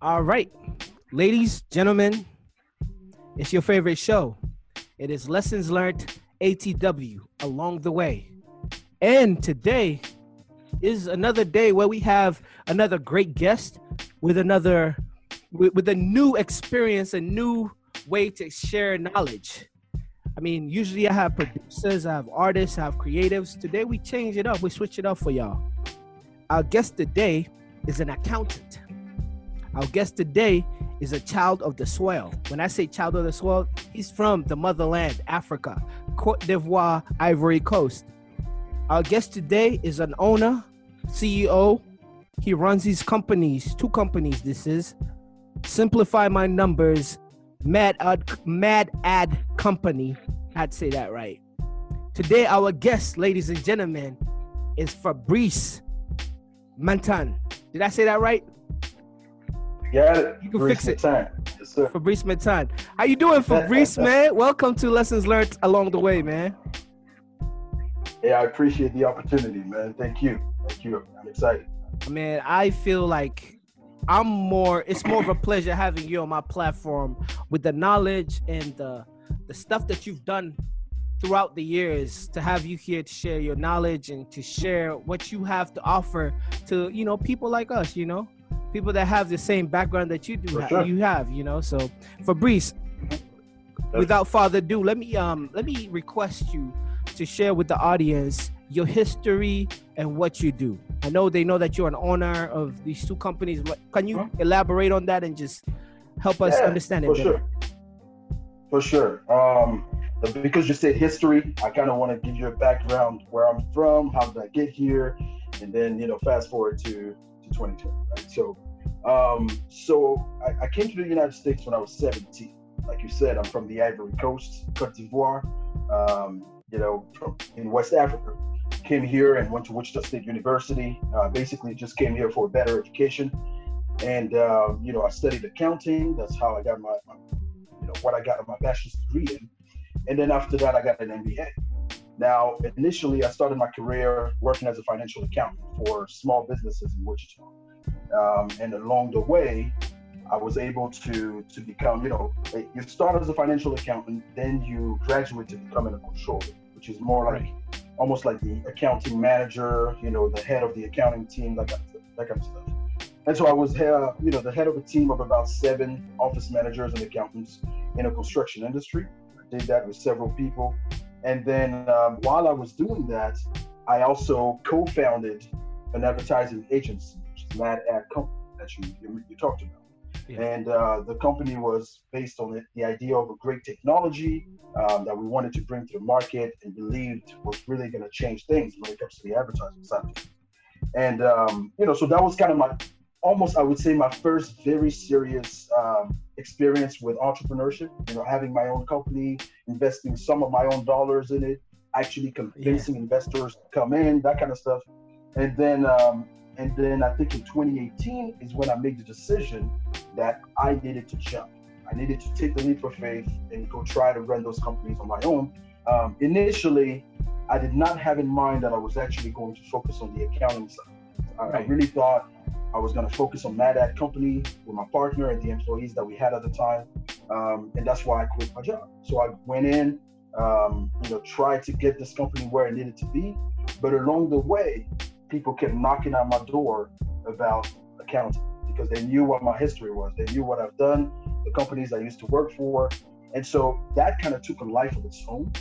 All right, ladies, gentlemen, it's your favorite show. It is Lessons Learned ATW along the way. And today is another day where we have another great guest with another with, with a new experience, a new way to share knowledge. I mean, usually I have producers, I have artists, I have creatives. Today we change it up, we switch it up for y'all. Our guest today is an accountant. Our guest today is a child of the soil. When I say child of the soil, he's from the motherland, Africa, Cote d'Ivoire, Ivory Coast. Our guest today is an owner, CEO. He runs these companies, two companies. This is Simplify My Numbers, Mad Ad, Mad Ad Company. I'd say that right. Today, our guest, ladies and gentlemen, is Fabrice Mantan. Did I say that right? Yeah, you can fix it. Yes, sir. Fabrice Metan. How you doing, Fabrice, man? Welcome to Lessons Learned Along the Way, man. Yeah, I appreciate the opportunity, man. Thank you. Thank you. I'm excited. Man, I feel like I'm more it's more of a pleasure having you on my platform with the knowledge and the the stuff that you've done throughout the years to have you here to share your knowledge and to share what you have to offer to you know people like us you know people that have the same background that you do sure. you have you know so fabrice without further ado let me um let me request you to share with the audience your history and what you do i know they know that you're an owner of these two companies can you huh? elaborate on that and just help us yeah, understand it for better? sure for sure um because you said history i kind of want to give you a background where i'm from how did i get here and then you know fast forward to 2020, right? So, um, so I, I, came to the United States when I was 17. Like you said, I'm from the Ivory Coast, Cote d'Ivoire, um, you know, from, in West Africa. Came here and went to Wichita State University. Uh, basically, just came here for a better education, and uh, you know, I studied accounting. That's how I got my, my, you know, what I got my bachelor's degree in. And then after that, I got an MBA. Now, initially, I started my career working as a financial accountant for small businesses in Wichita. Um, and along the way, I was able to to become, you know, you start as a financial accountant, then you graduate to becoming a controller, which is more like almost like the accounting manager, you know, the head of the accounting team, that kind of, that kind of stuff. And so I was, uh, you know, the head of a team of about seven office managers and accountants in a construction industry. I did that with several people. And then um, while I was doing that, I also co-founded an advertising agency, which is Mad Ad Company that you, you, you talked about. Yeah. And uh, the company was based on the, the idea of a great technology um, that we wanted to bring to the market and believed was really going to change things when it comes to the advertising side. And um, you know, so that was kind of my almost I would say my first very serious um, experience with entrepreneurship. You know, having my own company, investing some of my own dollars in it, actually convincing yeah. investors to come in, that kind of stuff. And then, um, and then I think in 2018 is when I made the decision that I needed to jump. I needed to take the leap of faith and go try to run those companies on my own. Um, initially, I did not have in mind that I was actually going to focus on the accounting side. I, right. I really thought I was going to focus on Mad Ad Company with my partner and the employees that we had at the time. Um, and that's why I quit my job. So I went in, um, you know, tried to get this company where it needed to be. But along the way, people kept knocking on my door about accounting because they knew what my history was. They knew what I've done, the companies I used to work for. And so that kind of took a life of its own.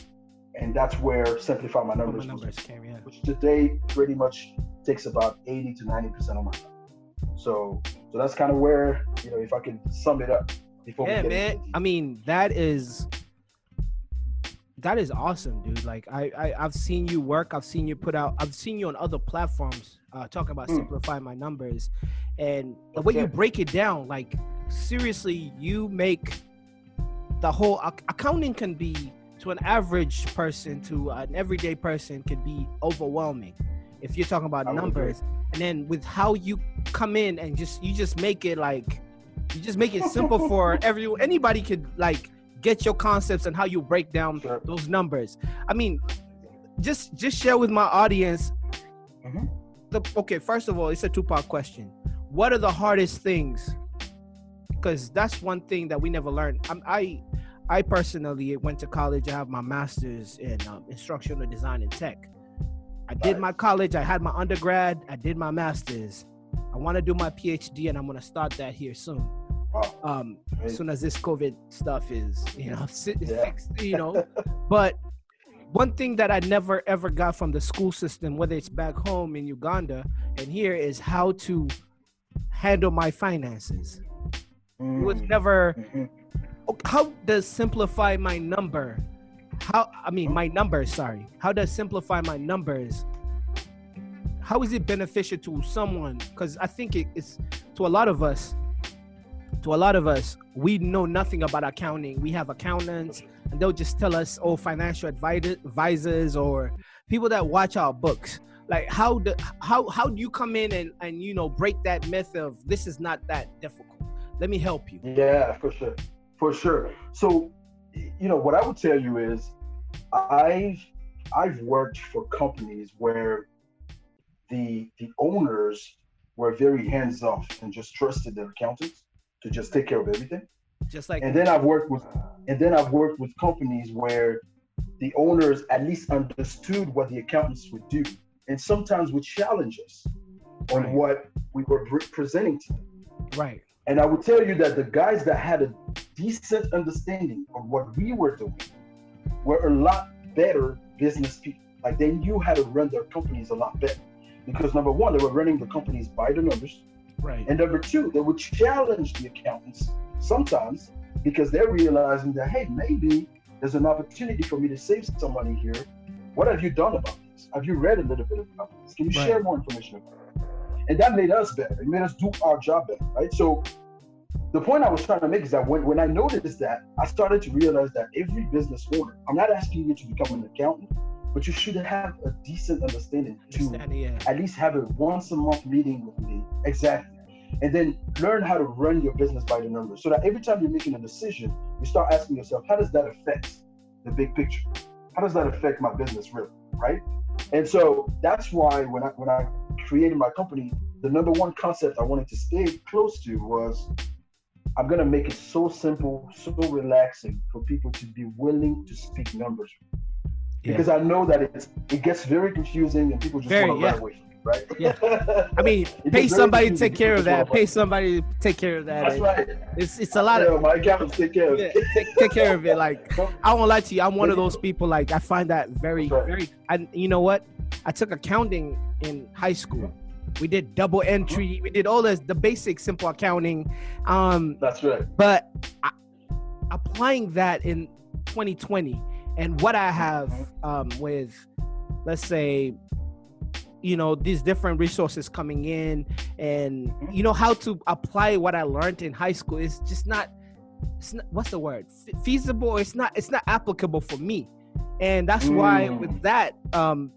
And that's where Simplify My Numbers, my numbers came, yeah. which today pretty much takes about 80 to 90% of my time. So so that's kind of where you know if I can sum it up before. Yeah, man. I mean that is that is awesome, dude. Like I, I I've seen you work. I've seen you put out. I've seen you on other platforms uh, talking about mm. simplify my numbers, and the way you break it down, like seriously, you make the whole accounting can be to an average person to an everyday person can be overwhelming if you're talking about numbers and then with how you come in and just you just make it like you just make it simple for everyone anybody could like get your concepts and how you break down sure. those numbers i mean just just share with my audience mm-hmm. the okay first of all it's a two-part question what are the hardest things because that's one thing that we never learned. I'm, I I personally went to college. I have my master's in um, instructional design and tech. I did my college. I had my undergrad. I did my master's. I want to do my PhD, and I'm gonna start that here soon. Wow. Um, as soon as this COVID stuff is, you know, Yeah. fixed, you know. but one thing that I never ever got from the school system, whether it's back home in Uganda and here, is how to handle my finances. It was Mm, never mhm. how does simplify my number how i mean my numbers sorry. How does simplify my numbers. How is it beneficial to someone? Because i think it, it's to a lot of us to a lot of us we know nothing about accounting. We have accountants and they'll just tell us oh financial advisors or people that watch our books. Like how do how how do you come in and and you know break that myth of this is not that difficult. Let me help you. Yeah, for sure, for sure. So, you know, what I would tell you is, I've I've worked for companies where the the owners were very hands off and just trusted their accountants to just take care of everything. just like And then I've worked with and then I've worked with companies where the owners at least understood what the accountants would do, and sometimes would challenge us on Right. what we were pre- presenting to them. right And I would tell you that the guys that had a decent understanding of what we were doing were a lot better business people. Like they knew how to run their companies a lot better. Because number one, they were running the companies by the numbers. right And number two, they would challenge the accountants sometimes because they're realizing that, hey, maybe there's an opportunity for me to save some money here. What have you done about this? Have you read a little bit about this? Can you Right. share more information about it? And that made us better. It made us do our job better, right? So the point I was trying to make is that when, when I noticed that, I started to realize that every business owner, I'm not asking you to become an accountant, but you should have a decent understanding to yeah. at least have a once a month meeting with me. Exactly. And then learn how to run your business by the numbers so that every time you're making a decision, you start asking yourself, how does that affect the big picture? How does that affect my business really? Right? And so that's why when I when I created my company, the number one concept I wanted to stay close to was I'm gonna make it so simple, so relaxing for people to be willing to speak numbers. Yeah. Because I know that it's it gets very confusing and people just want to yeah. run away right? Yeah. I mean, pay somebody to take care of that. Pay somebody to take care of that. That's right. It's it's a lot of my accountants take care of yeah, it. take, take care of it. Like I won't lie to you, I'm one of those people. Like I find that very right. very. And you know what? I took accounting in high school. We did double entry. We did all this the basic simple accounting. Um, That's right. but I, applying that in 2020 and what I have um, with, let's say, you know, these different resources coming in, and you know how to apply what I learned in high school is just not. It's not what's the word Fe- feasible. It's not. It's not applicable for me, and that's why Mm. with that, um,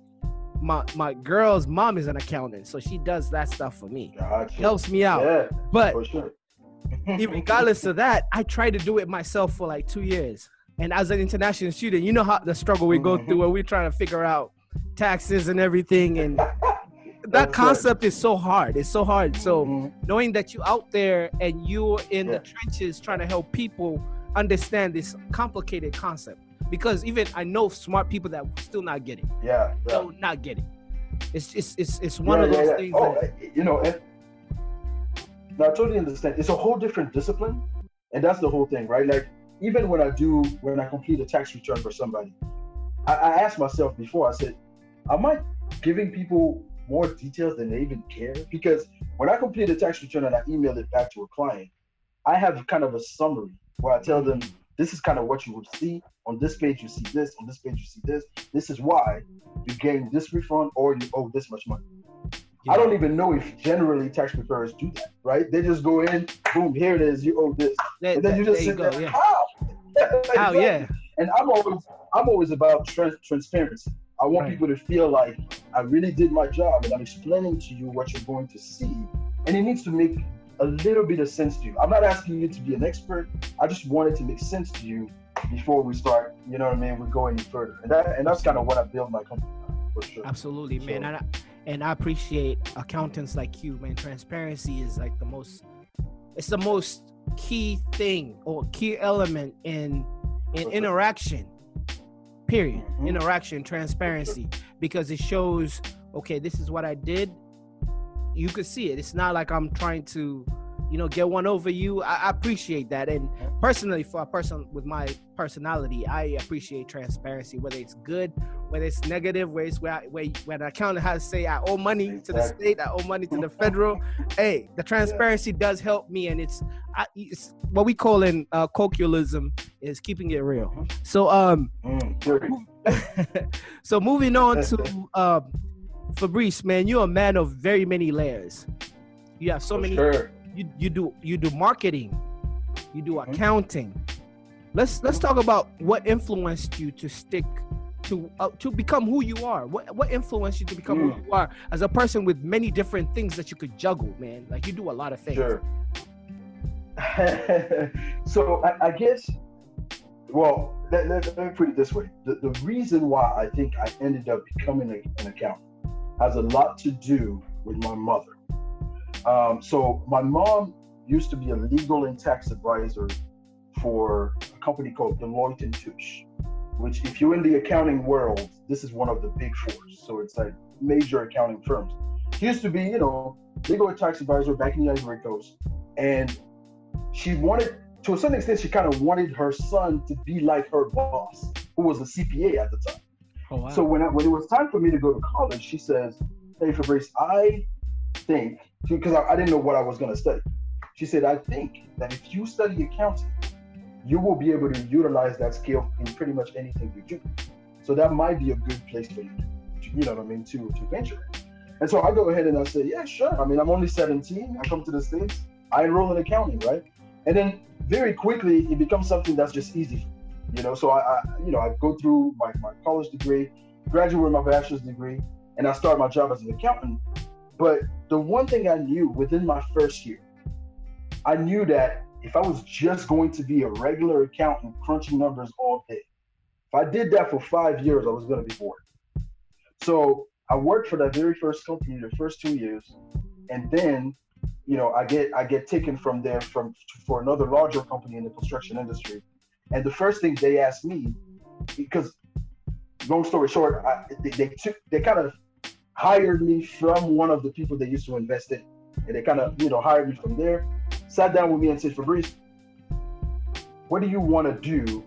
my my girl's mom is an accountant, so she does that stuff for me. Gotcha. Helps me out, Yeah, but sure. regardless of that, I tried to do it myself for like two years. And as an international student, you know how the struggle we go Mhm. through where we're trying to figure out taxes and everything. And that concept is so hard. It's so hard. So Mhm. knowing that you're out there and you're in Yeah. the trenches trying to help people understand this complicated concept. Because even I know smart people that still not get it. yeah, yeah. Still not get it. It's it's it's, it's one Yeah, of those yeah. things. Oh, that, uh, you know, and now I totally understand. It's a whole different discipline, and that's the whole thing, right? Like even when I do, when I complete a tax return for somebody, I, I asked myself before. I said, am I giving people more details than they even care? Because when I complete a tax return and I email it back to a client, I have kind of a summary where I tell them this is kind of what you would see on this page. You see this on this page. You see this. This is why you gain this refund or you owe this much money. I don't even know if generally tax preparers do that, right? They just go in, boom, here it is, you owe this, that- and then you just sit there. yeah. How? How, yeah. And I'm always, I'm always about trans- transparency. I want Right. people to feel like I really did my job, and I'm explaining to you what you're going to see, and it needs to make a little bit of sense to you. I'm not asking you to be an expert. I just want it to make sense to you before we start. You know what I mean? We go any further, and that, and that's kind of what I build my company on, for sure. Absolutely, man. And I, and I appreciate accountants like you, man. Transparency is like the most. It's the most key thing or key element in in interaction. Period. Mhm. Interaction, transparency, because it shows. Okay, this is what I did. You could see it. It's not like I'm trying to, you know, get one over you. I, I appreciate that, and personally, for a person with my personality, I appreciate transparency, whether it's good, whether it's negative, where it's where I, where, where the accountant has to say I owe money to the state, I owe money to the federal. hey, the transparency does help me, and it's, I, it's what we call in uh, colloquialism is keeping it real. So um, Mm, so moving on to um, Fabrice, man, you're a man of very many layers. You have so For many Sure. you, you do you do marketing you do Mhm. accounting let's let's talk about what influenced you to stick to uh, to become who you are what what influenced you to become Mm. who you are as a person with many different things that you could juggle man like you do a lot of things Sure. so I, I guess, well, let, let, let me put it this way: the, the reason why I think I ended up becoming a, an accountant has a lot to do with my mother. Um, so my mom used to be a legal and tax advisor for a company called Deloitte and Touche, which, if you're in the accounting world, this is one of the big fours. So it's like major accounting firms. She used to be, you know, legal and tax advisor back in the Ivory Coast, and she wanted, to a certain extent, she kind of wanted her son to be like her boss, who was a CPA at the time. Oh. So when I, when it was time for me to go to college, she says, "Hey Fabrice, I think because I, I didn't know what I was going to study. She said, I think that if you study accounting, you will be able to utilize that skill in pretty much anything you do. So that might be a good place for you. To, you know what I mean? To to venture. And so I go ahead and I say, yeah, sure. I mean, I'm only 17. I come to the states. I enroll in accounting, right? And then very quickly it becomes something that's just easy you know so I, I you know i go through my, my college degree graduate with my bachelor's degree and i start my job as an accountant. But the one thing i knew within my first year i knew that if i was just going to be a regular accountant crunching numbers all day if i did that for five years i was going to be bored. So i worked for that very first company the first two years and then you know i get i get taken from there from for another larger company in the construction industry and the first thing they asked me, because long story short, I, they, they took they kind of hired me from one of the people they used to invest in, and they kind of you know hired me from there. Sat down with me and said, Fabrice, what do you want to do?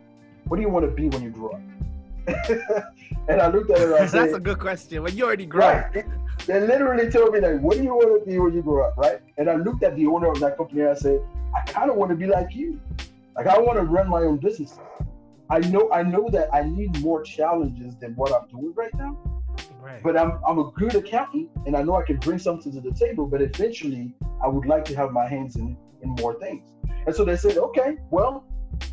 What do you want to be when you grow up? and I looked at her and I that's said, a good question when you already grow Right. They literally told me like, "What do you want to be when you grow up?" Right? And I looked at the owner of that company and I said, "I kind of want to be like you. Like I want to run my own business. I know I know that I need more challenges than what I'm doing right now. right But I'm I'm a good accountant and I know I can bring something to the table. But eventually, I would like to have my hands in in more things. And so they said, "Okay, well."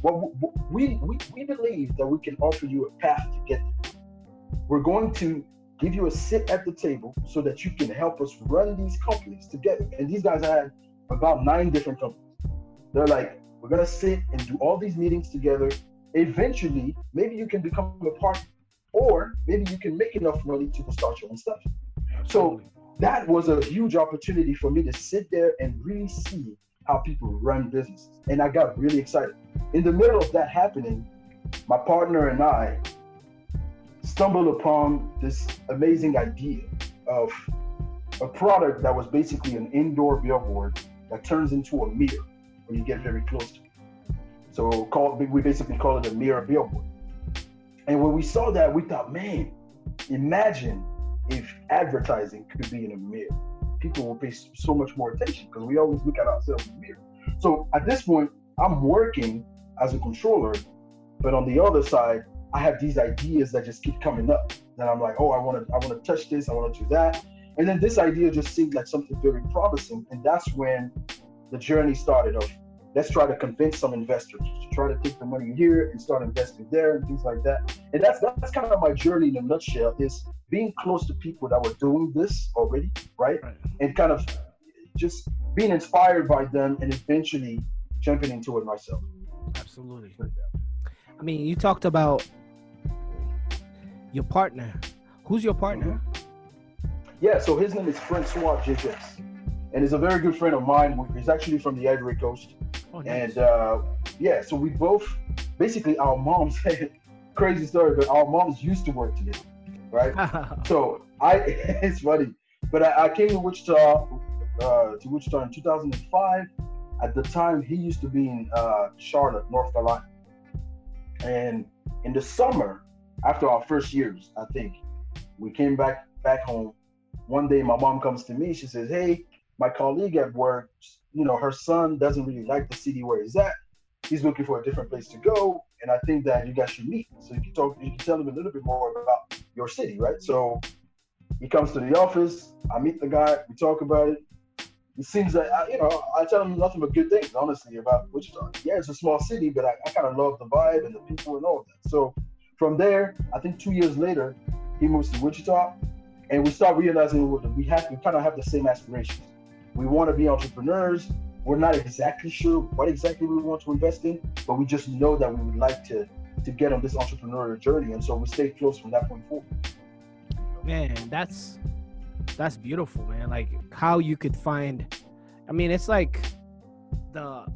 Well, we, we, we believe that we can offer you a path to get there. We're going to give you a sit at the table so that you can help us run these companies together. And these guys had about nine different companies. They're like, we're gonna sit and do all these meetings together. Eventually, maybe you can become a partner, or maybe you can make enough money to start your own stuff. So that was a huge opportunity for me to sit there and really see how people run businesses. And I got really excited. In the middle of that happening, my partner and I stumbled upon this amazing idea of a product that was basically an indoor billboard that turns into a mirror when you get very close to it. So call, we basically call it a mirror billboard. And when we saw that, we thought, man, imagine if advertising could be in a mirror. People will pay so much more attention because we always look at ourselves in the mirror. So at this point, I'm working as a controller, but on the other side, I have these ideas that just keep coming up. That I'm like, oh, I want to, I want to touch this, I want to do that, and then this idea just seemed like something very promising, and that's when the journey started. Of let's try to convince some investors to try to take the money here and start investing there and things like that. And that's that's kind of my journey in a nutshell. Is being close to people that were doing this already, right? Right. And kind of just being inspired by them and eventually jumping into it myself. Absolutely. I mean, you talked about your partner. Who's your partner? Mm-hmm. Yeah, so his name is Francois Jejets, and he's a very good friend of mine. He's actually from the Ivory Coast. Oh, nice. And uh, yeah, so we both basically our moms crazy story, but our moms used to work together, right? so I it's funny, but I, I came to Wichita uh, to Wichita in 2005. At the time, he used to be in uh, Charlotte, North Carolina, and in the summer, after our first years, I think we came back back home. One day, my mom comes to me. She says, "Hey, my colleague at work, you know, her son doesn't really like the city where he's at. He's looking for a different place to go, and I think that you guys should meet. So you can talk, you can tell him a little bit more about your city, right? So he comes to the office. I meet the guy. We talk about it. It seems that you know I tell him nothing but good things, honestly, about Wichita. Yeah, it's a small city, but I, I kind of love the vibe and the people and all of that. So from there, I think two years later, he moves to Wichita, and we start realizing we have we kind of have the same aspirations. We want to be entrepreneurs. We're not exactly sure what exactly we want to invest in, but we just know that we would like to to get on this entrepreneurial journey, and so we stay close from that point forward. Man, that's that's beautiful, man. Like how you could find. I mean, it's like the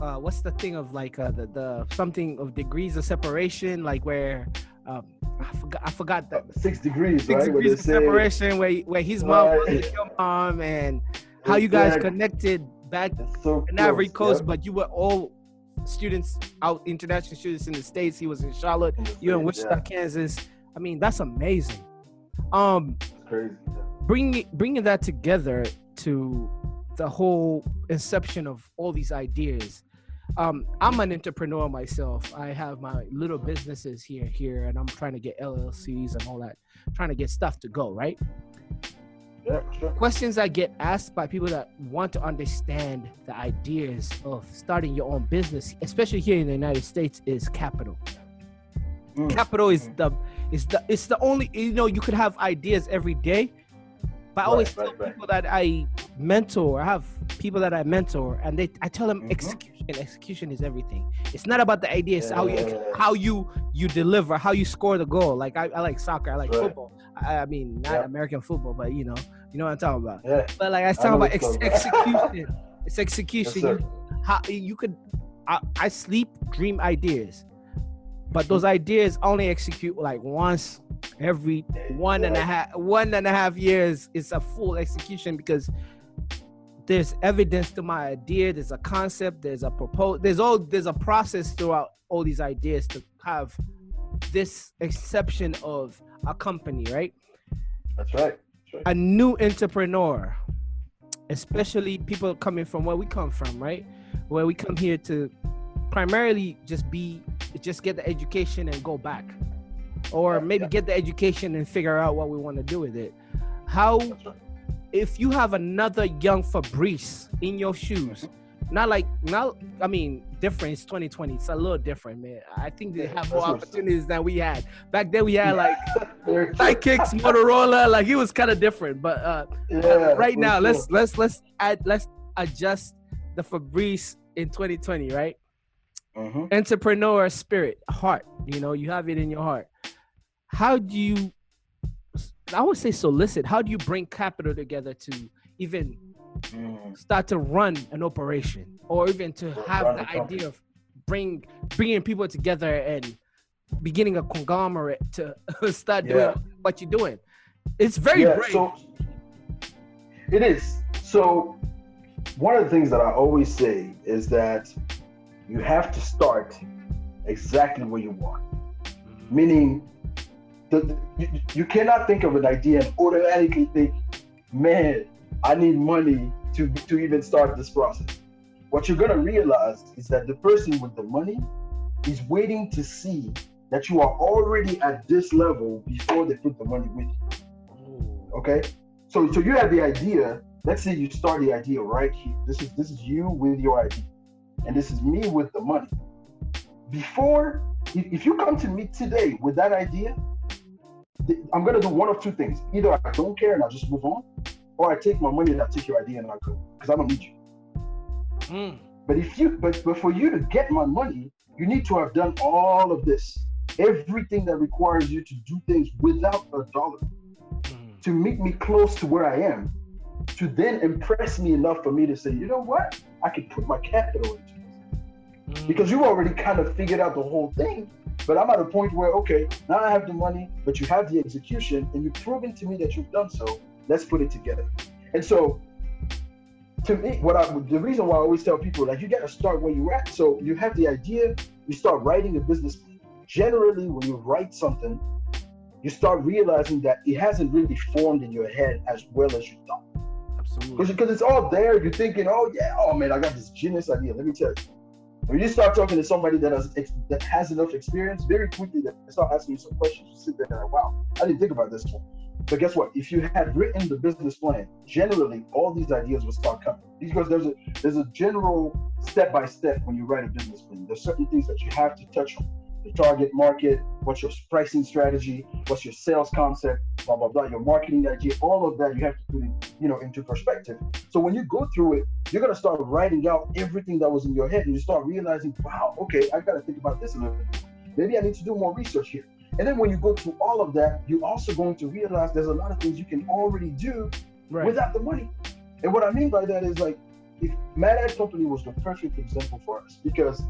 uh, what's the thing of like uh, the the something of degrees of separation, like where um, I forgot I forgot that six degrees, six right? degrees of separation, where where his mom right. was your mom, and how you guys connected back so in Ivory Coast, yep. but you were all students out, international students in the states. He was in Charlotte, you in Wichita, yeah. Kansas. I mean, that's amazing. Um, crazy. Bringing bringing that together to the whole inception of all these ideas. Um, I'm an entrepreneur myself. I have my little businesses here, here, and I'm trying to get LLCs and all that, trying to get stuff to go right. Yeah, sure. Questions I get asked by people that want to understand the ideas of starting your own business, especially here in the United States, is capital. Mm. Capital is the is the it's the only you know you could have ideas every day, but I always right, tell right, people right. that I mentor, I have people that I mentor, and they I tell them mm-hmm. execution. Execution is everything. It's not about the ideas, yeah. how you how you you deliver, how you score the goal. Like I, I like soccer, I like football. I, mean not yeah. American football, but you know, you know what I'm talking about. Yeah. But like I was talking about ex- execution. it's execution. Yes, you, how you could I, I sleep, dream ideas, but mm-hmm. those ideas only execute like once every one and a half one and a half years is a full execution because there's evidence to my idea there's a concept there's a proposal there's all there's a process throughout all these ideas to have this exception of a company right? That's right, that's right. a new entrepreneur especially people coming from where we come from right? Where we come here to primarily just be just get the education and go back. Or maybe get the education and figure out what we want to do with it. How if you have another young fabrice in your shoes not like not i mean different. It's 2020 it's a little different man. I think they have more opportunities than we had. Back then we had like sidekicks motorola like it was kind of different. But uh, yeah, right now let's let's let's add let's adjust the fabrice in 2020 right? Mm-hmm. entrepreneur spirit heart you know you have it in your heart. How do you I would say solicit. How do you bring capital together to even mm. start to run an operation, or even to have the idea of bring bringing people together and beginning a conglomerate to start doing yeah. what you're doing? It's very yeah, brave. So it is. So one of the things that I always say is that you have to start exactly where you want. Mm-hmm. Meaning the, you, you cannot think of an idea and automatically think, man, I need money to, to even start this process. What you're gonna realize is that the person with the money is waiting to see that you are already at this level before they put the money with you. Okay? So so you have the idea. Let's say you start the idea right here. This is this is you with your idea. And this is me with the money. Before, if you come to me today with that idea, I'm gonna do one of two things. Either I don't care and I just move on, or I take my money and I take your idea and I go because I don't need you. Mm. But if you, but but for you to get my money, you need to have done all of this, everything that requires you to do things without a dollar, mm. to meet me close to where I am, to then impress me enough for me to say, you know what, I could put my capital into this. Mm. Because you've already kind of figured out the whole thing. But I'm at a point where, okay, now I have the money, but you have the execution, and you've proven to me that you've done so. Let's put it together. And so, to me, what I the reason why I always tell people like you got to start where you're at. So you have the idea, you start writing a business plan. Generally, when you write something, you start realizing that it hasn't really formed in your head as well as you thought. Absolutely. Because it's all there. You're thinking, oh yeah, oh man, I got this genius idea. Let me tell you. When you start talking to somebody that has that has enough experience, very quickly they start asking you some questions. You sit there and wow, I didn't think about this one. But guess what? If you had written the business plan, generally all these ideas will start coming. Because there's a there's a general step by step when you write a business plan. There's certain things that you have to touch on the target market, what's your pricing strategy, what's your sales concept, blah blah blah, your marketing idea, all of that you have to put in, you know, into perspective. So when you go through it, you're gonna start writing out everything that was in your head, and you start realizing, wow, okay, I gotta think about this a little bit. Maybe I need to do more research here. And then when you go through all of that, you're also going to realize there's a lot of things you can already do right. without the money. And what I mean by that is like, if Mad Ad Company was the perfect example for us because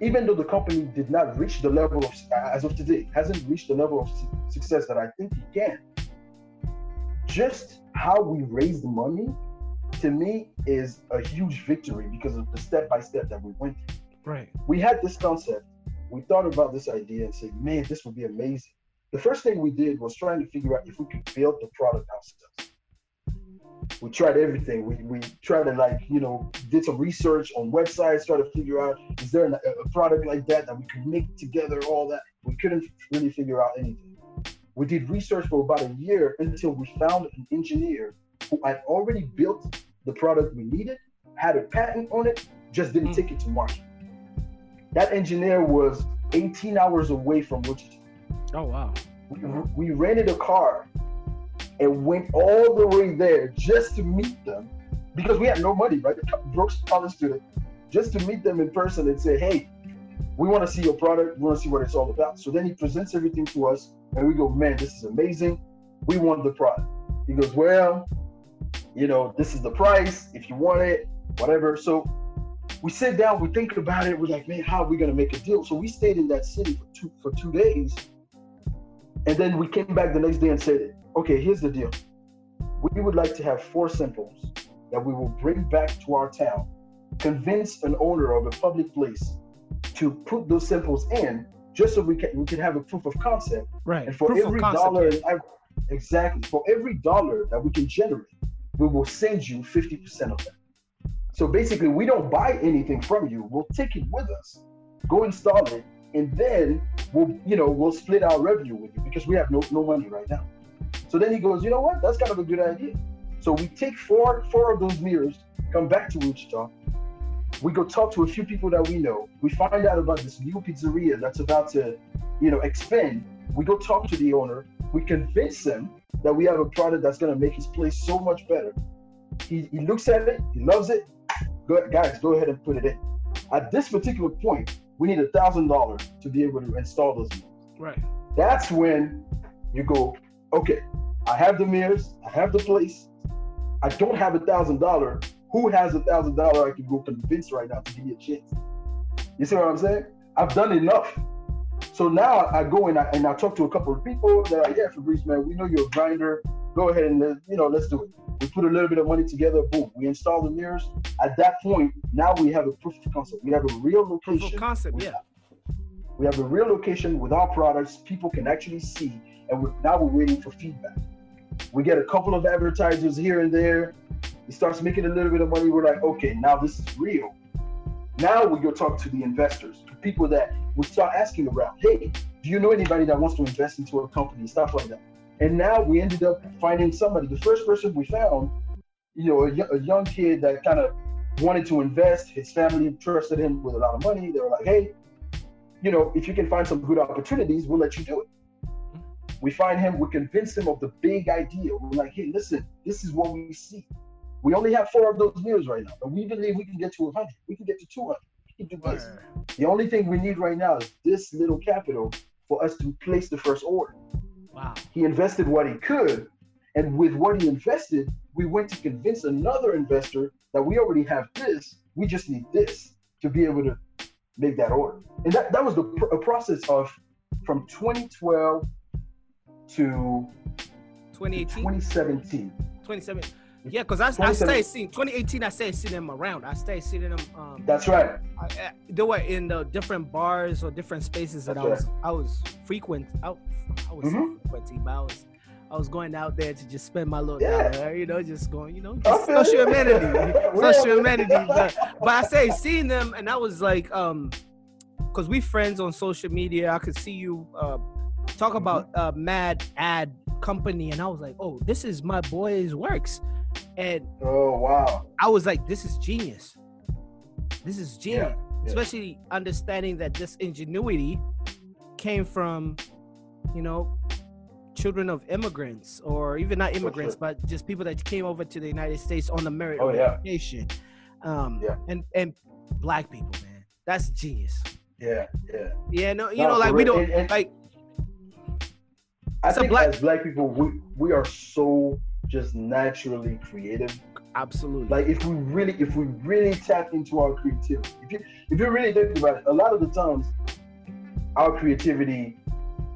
even though the company did not reach the level of, as of today, hasn't reached the level of su- success that I think it can, just how we raised the money to me is a huge victory because of the step by step that we went through. Right. We had this concept, we thought about this idea and said, man, this would be amazing. The first thing we did was trying to figure out if we could build the product ourselves we tried everything. We, we tried to like, you know, did some research on websites, try to figure out, is there a, a product like that that we could make together, all that. We couldn't really figure out anything. We did research for about a year until we found an engineer who had already built the product we needed, had a patent on it, just didn't mm. take it to market. That engineer was 18 hours away from Wichita. Oh, wow. We, we rented a car and went all the way there just to meet them because we had no money, right? Broke college student, just to meet them in person and say, hey, we want to see your product. We want to see what it's all about. So then he presents everything to us, and we go, man, this is amazing. We want the product. He goes, well, you know, this is the price. If you want it, whatever. So we sit down, we think about it. We're like, man, how are we gonna make a deal? So we stayed in that city for two for two days, and then we came back the next day and said, okay, here's the deal. We would like to have four samples that we will bring back to our town, convince an owner of a public place to put those samples in just so we can we can have a proof of concept. Right. And for proof every dollar exactly, for every dollar that we can generate, we will send you 50% of that. So basically we don't buy anything from you. We'll take it with us, go install it, and then we'll, you know, we'll split our revenue with you because we have no, no money right now. So then he goes, you know what? That's kind of a good idea. So we take four four of those mirrors, come back to Wichita. We go talk to a few people that we know. We find out about this new pizzeria that's about to, you know, expand. We go talk to the owner. We convince him that we have a product that's gonna make his place so much better. He, he looks at it, he loves it. Go, guys, go ahead and put it in. At this particular point, we need a thousand dollars to be able to install those mirrors. Right. That's when you go, okay, I have the mirrors, I have the place. I don't have a thousand dollar. Who has a thousand dollar I can go convince right now to give me a chance? You see what I'm saying? I've done enough. So now I go and I, and I talk to a couple of people that are, like, yeah, Fabrice, man, we know you're a grinder. Go ahead and, uh, you know, let's do it. We put a little bit of money together, boom, we install the mirrors. At that point, now we have a proof of concept. We have a real location. Proof of concept, yeah. We have a real location with our products. People can actually see and we're, now we're waiting for feedback. We get a couple of advertisers here and there. It starts making a little bit of money. We're like, okay, now this is real. Now we go talk to the investors, to people that we start asking around, hey, do you know anybody that wants to invest into a company, stuff like that. And now we ended up finding somebody. The first person we found, you know, a, young kid that kind of wanted to invest. His family trusted him with a lot of money. They were like, hey, you know, if you can find some good opportunities, we'll let you do it. We find him, we convince him of the big idea. We're like, hey, listen, this is what we see. We only have four of those meals right now, but we believe we can get to 100. We can get to 200. Can do this. The only thing we need right now is this little capital for us to place the first order. Wow. He invested what he could, And with what he invested, we went to convince another investor that we already have this. We just need this to be able to make that order. And that, that was the pr- process of from 2012 to 2018, 2017. 2017. Yeah, because I, I started seeing 2018. I started seeing them around. I started seeing them. Um, That's right. I, I, they were in the different bars or different spaces that That's I was right. I was frequent. I, I was Mhm. frequenting, but I was I was going out there to just spend my little Yeah. dollar, you know, just going, you know, just social you. amenity, social amenity. But, but I say seeing them, and I was like, um, because we friends on social media. I could see you uh, talk about uh, Mad Ad Company, and I was like, oh, this is my boy's works, and Oh wow. I was like, this is genius. This is genius. yeah. Especially understanding that this ingenuity came from, you know, children of immigrants or even not immigrants, sure. but just people that came over to the United States on the merit Oh, of yeah. education. Um, Yeah. and and black people, man, that's genius. Yeah, yeah. Yeah, no, you No, know, like we don't And- and- like. I It's think black- as black people, we we are so just naturally creative. Absolutely. Like if we really, if we really tap into our creativity, if you if you really think about it, a lot of the times our creativity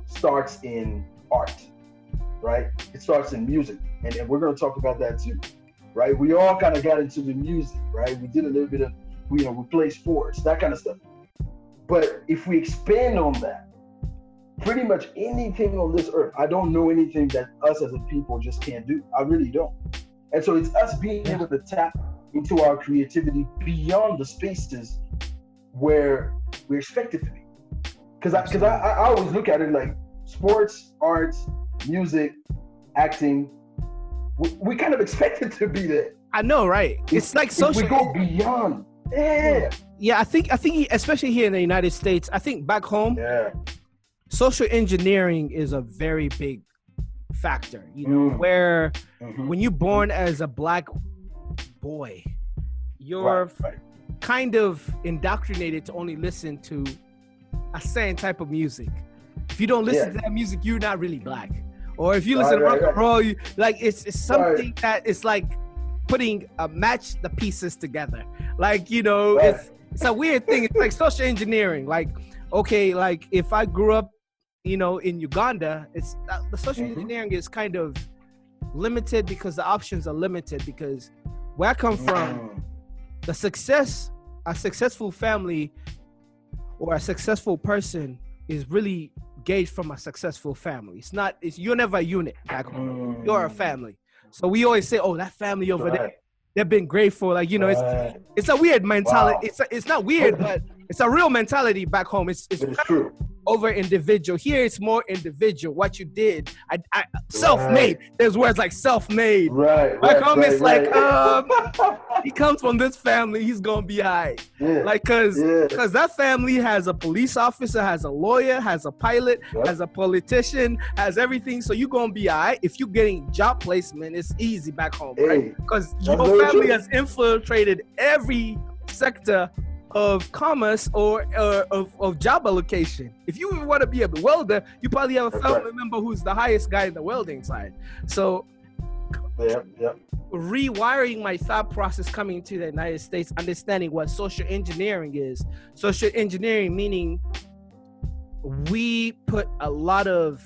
starts in art, right? It starts in music, and, and we're going to talk about that too, right? We all kind of got into the music, right? We did a little bit of, you know, we play sports, that kind of stuff. But if we expand on that, pretty much anything on this earth, I don't know anything that us as a people just can't do. I really don't. And so it's us being able to tap into our creativity beyond the spaces where we're expected to be. Because I, because I, I always look at it like sports, arts, music, acting. We, we kind of expected to be there. I know, right? It's like social. We go beyond. Yeah. yeah, I think I think especially here in the United States, I think back home, Yeah. Social engineering is a very big factor. You know, Mm. where Mhm. when you're born as a black boy, you're Right, right. kind of indoctrinated to only listen to a certain type of music. If you don't listen Yeah. to that music, you're not really black. Or if you listen Right, to rock and roll, you, like it's it's something that it's like putting uh, match the pieces together. Like you know, it's it's a weird thing. It's like social engineering. Like okay, like if I grew up, you know, in Uganda, it's uh, the social Mhm. engineering is kind of limited because the options are limited because where I come from Mm. the success a successful family or a successful person is really gauged from a successful family it's not it's you're never a unit back home you're a family so we always say oh that family over there they've been grateful like you know it's it's a weird mentality Wow. it's a, it's not weird but it's a real mentality back home it's it's true. over individual here it's more individual what you did i, I self-made there's words like self-made Right. Back right, home, right, it's like, right. Um, he comes from this family he's gonna be high yeah. like because yeah. because that family has a police officer, has a lawyer, has a pilot, Right. has a politician, has everything. So you're gonna be alright. If you're getting job placement, it's easy back home, right? Because your family true. has infiltrated every sector of commerce or uh, of, of job allocation. If you want to be a welder, you probably have a That's family right. member who's the highest guy in the welding side. So Yep, yep. rewiring my thought process coming to the United States, understanding what social engineering is. Social engineering meaning we put a lot of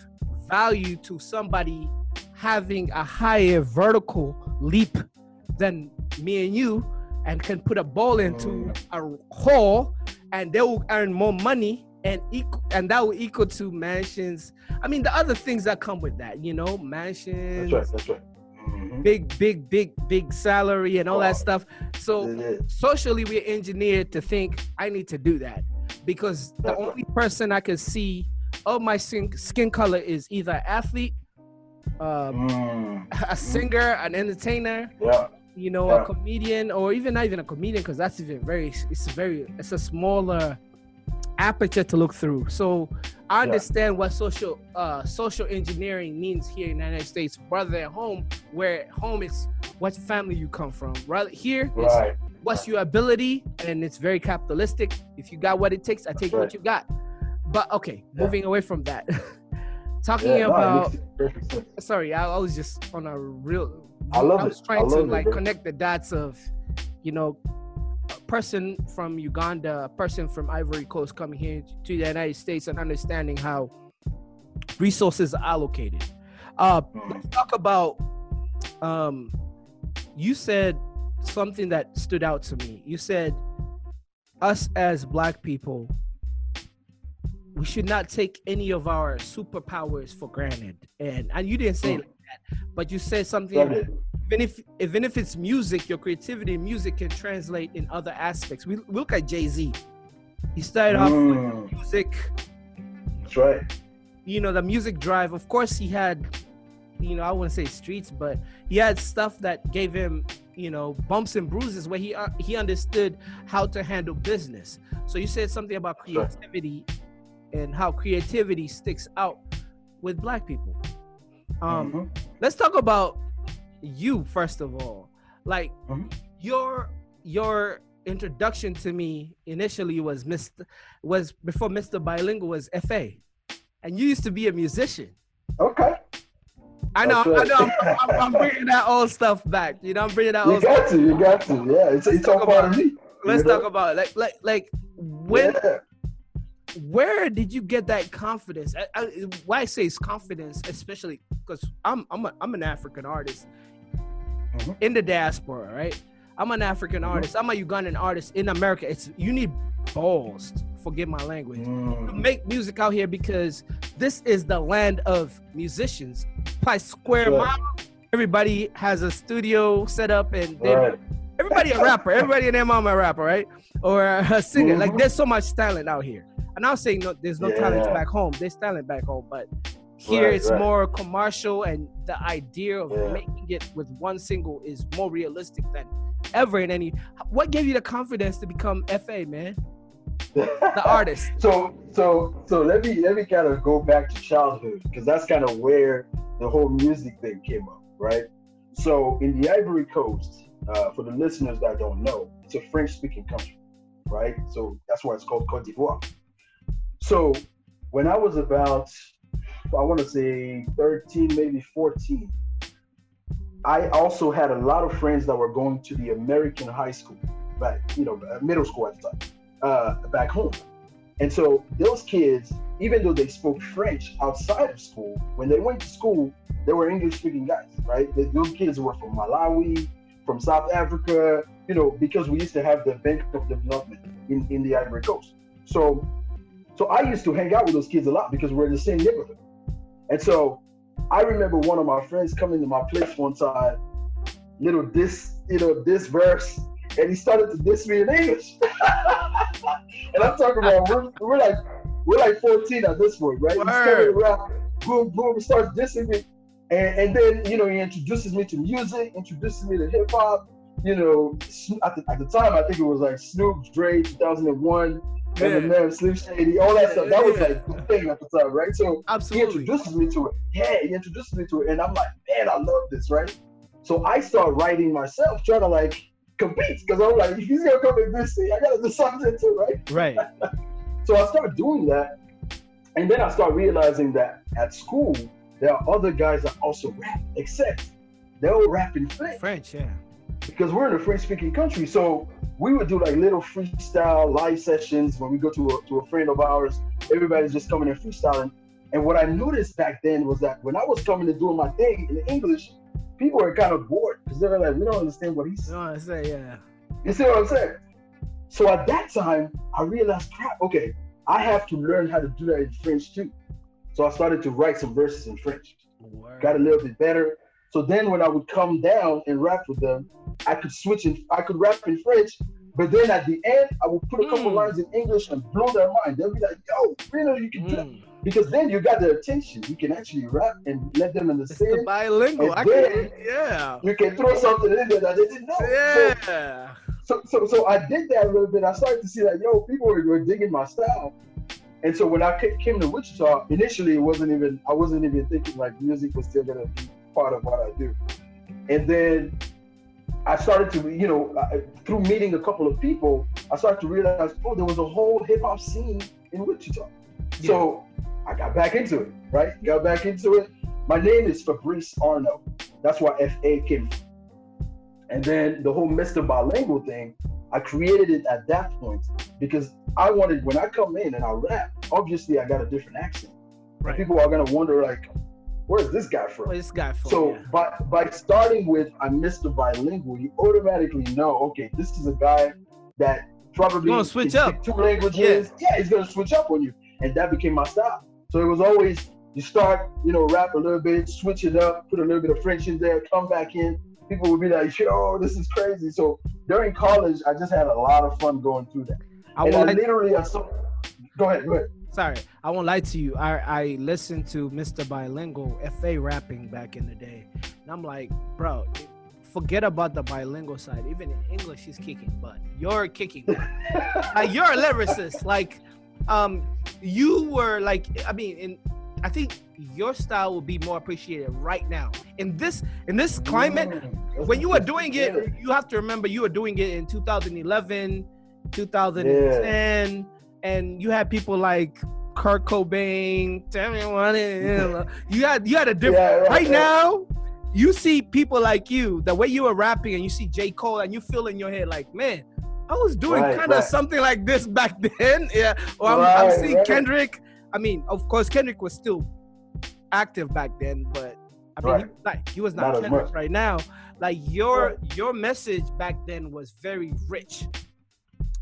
value to somebody having a higher vertical leap than me and you and can put a ball into a hole and they will earn more money and equal and that will equal to mansions. I mean the other things that come with that, you know, mansions, That's right. That's right. Mhm. big, big, big, big salary and all Wow. that stuff. So is. socially, we're engineered to think I need to do that because the That's right. only person I can see of my skin, skin color is either athlete, um, Mm. a singer, an entertainer, Yeah. You know, Yeah. a comedian, or even not even a comedian because that's even very, it's very, it's a smaller aperture to look through. So I Yeah. understand what social uh, social engineering means here in the United States, rather than home, where home is what family you come from. Rather here, it's Right. what's your ability, and it's very capitalistic. If you got what it takes, I take right. what you got. But okay, Yeah. moving away from that. talking Yeah, about sense. sorry, I, I was just on a real. I love was it. trying I to it, like connect the dots of, you know, a person from Uganda, a person from Ivory Coast coming here to the United States and understanding how resources are allocated. Uh, Mhm. let's talk about. Um, you said something that stood out to me. You said, "Us as Black people." We should not take any of our superpowers for granted, and and you didn't say Mm. like that, but you said something Said it. even if even if it's music, your creativity in music can translate in other aspects. We, we look at Jay Z. He started off with Mm, music, that's right. you know, the music drive. Of course, he had, you know, I wouldn't say streets, but he had stuff that gave him, you know, bumps and bruises where he uh, he understood how to handle business. So you said something about Sure. And how creativity sticks out with Black people. Um, Mhm. let's talk about you first of all like Mhm. your your introduction to me initially was mr was before mr bilingual was fa and you used to be a musician Okay. i know That's i know. I'm, I'm, I'm bringing that old stuff back you know i'm bringing that You old stuff got to. You got to. Yeah. It's, Let's it's all talk part about- of me. let's know? talk about it. like like like when Yeah. Where did you get that confidence? I, I, why I say it's confidence, especially because I'm I'm a, I'm an African artist Mhm. in the diaspora, right? I'm an African Mhm. artist. I'm a Ugandan artist in America. It's you need balls. Forgive my language. To Mm, make music out here because this is the land of musicians. By square Sure. mile, everybody has a studio set up and they right. everybody a rapper. Everybody in their mom a rapper, right? Or a singer. Like Mhm. there's so much talent out here. And I'm saying no, there's no talent back home. There's talent back home, but here Right, it's right. more commercial, and the idea of Yeah. making it with one single is more realistic than ever in any. What gave you the confidence to become FA, man? The artist. So so so let me let me kind of go back to childhood because that's kind of where the whole music thing came up, right? So in the Ivory Coast, uh, for the listeners that don't know, it's a French-speaking country, right? So that's why it's called Cote d'Ivoire. So when I was about, I want to say 13, maybe 14, I also had a lot of friends that were going to the American high school, back, you know, uh, middle school at the time, uh, back home. And so those kids, even though they spoke French outside of school, when they went to school, they were English speaking guys, right? Those kids were from Malawi, from South Africa, you know, because we used to have the Bank of Development in, in the Ivory Coast. So so I used to hang out with those kids a lot because we're in the same neighborhood. And so I remember one of my friends coming to my place one time, little this, you know, this verse, and he started to diss me in English. and I'm talking about we're, we're like we're like 14 at this point, right? He's coming around, boom, boom, starts dissing me. And, and then, you know, he introduces me to music, introduces me to hip hop. You know, at the, at the time, I think it was like Snoop, Dre, 2001, Yeah. Eminem, Slim Shady, all that stuff. That was like the thing at the time, right? So he introduces me to it. Yeah, he introduces me to it, and I'm like, man, I love this, right? So I start writing myself, trying to like compete, because I'm like, if he's gonna come and this thing, I gotta do something too, right? Right. So I start doing that, and then I start realizing that at school there are other guys that also rap, except they're all rapping French French, yeah. Because we're in a French-speaking country. So we would do like little freestyle live sessions when we go to a, to a friend of ours. Everybody's just coming and freestyling. And what I noticed back then was that when I was coming and doing my thing in English, people were kind of bored because they were like, "We don't understand what he's." No, I say yeah. You see what I'm saying? So at that time, I realized, crap, okay, I have to learn how to do that in French too. So I started to write some verses in French Word. got a little bit better. So then when I would come down and rap with them, I could switch and I could rap in French, but then at the end I would put a couple Mm. lines in English and blow their mind. They'll be like, yo, really you can do that? Mm. Because then you got their attention. You can actually rap and let them understand. It's the bilingual. I can, yeah. You can throw something in there that they didn't know. So, Yeah. so, so, so I did that a little bit. I started to see that, yo, people were, were digging my style. And so when I came to Wichita, initially it wasn't even, I wasn't even thinking like music was still gonna be part of what I do. And then I started to, you know, through meeting a couple of people, I started to realize, oh, there was a whole hip hop scene in Wichita. So I got back into it, right? Got back into it. My name is Fabrice Arno. That's why FA came. From. And then the whole Mr. Bilingual thing, I created it at that point because I wanted when I come in and I rap, obviously I got a different accent. Right. People are gonna wonder like, where's this guy from? Where's this guy from? So yeah. by by starting with I'm Mr. Bilingual, you automatically know, okay, this is a guy that probably gonna switch up two languages. Yeah. yeah, he's gonna switch up on you, and that became my style. So it was always you start, you know, rap a little bit, switch it up, put a little bit of French in there, come back in. People would be like, "Yo, oh, this is crazy." So during college, I just had a lot of fun going through that. I, and I literally, I saw, go ahead, go ahead. Sorry, I won't lie to you. I, I listened to Mr. Bilingual FA rapping back in the day, and I'm like, bro, forget about the bilingual side. Even in English, he's kicking but You're kicking. like you're a lyricist. Like, um, you were like, I mean, in I think your style will be more appreciated right now in this in this climate. Mm, when you were doing it, you have to remember you were doing it in 2011, 2010, yeah. And you had people like Kurt Cobain. Tell me what it. You had you had a different. Yeah, right, right now, you see people like you, the way you were rapping, and you see J Cole, and you feel in your head like, man, I was doing right, kind of right. something like this back then. Yeah, or I'm, I'm seeing Kendrick I mean, of course, Kendrick was still active back then, but I mean, he, like he was not, not Kendrick right now. Like your your message back then was very rich.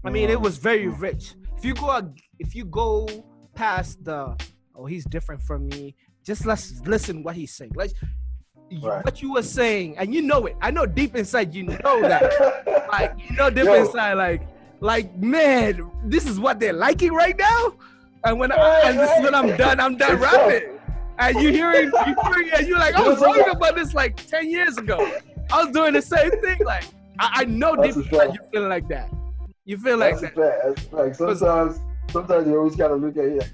I mean, it was very mm. rich. If you go if you go past the oh he's different from me, just let's listen what he's saying. Let's right. what you were saying, and you know it. I know deep inside you know that. like you know deep Yo. inside, like like man, this is what they're liking right now. And when I, and this is when I'm done, I'm done rapping. And you hearing, you hearing, and you're like, I was talking about this like 10 years ago. I was doing the same thing. Like, I, I know deep inside you feeling like that. You feel like That's that. That's fact. Sometimes, sometimes you always gotta look at it.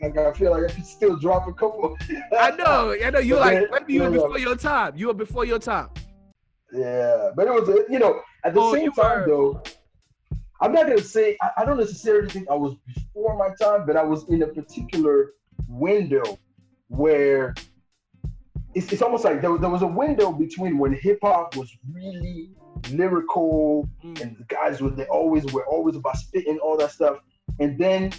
Like, I feel like I can still drop a couple. I know, I know. You're like maybe you were before your time. You were before your time. Yeah, but it was, you know, at the oh, same time were. though. I'm not gonna say I, I don't necessarily think I was before my time, but I was in a particular window where it's, it's almost like there, there was a window between when hip hop was really lyrical mm. and the guys were they always were always about spitting all that stuff, and then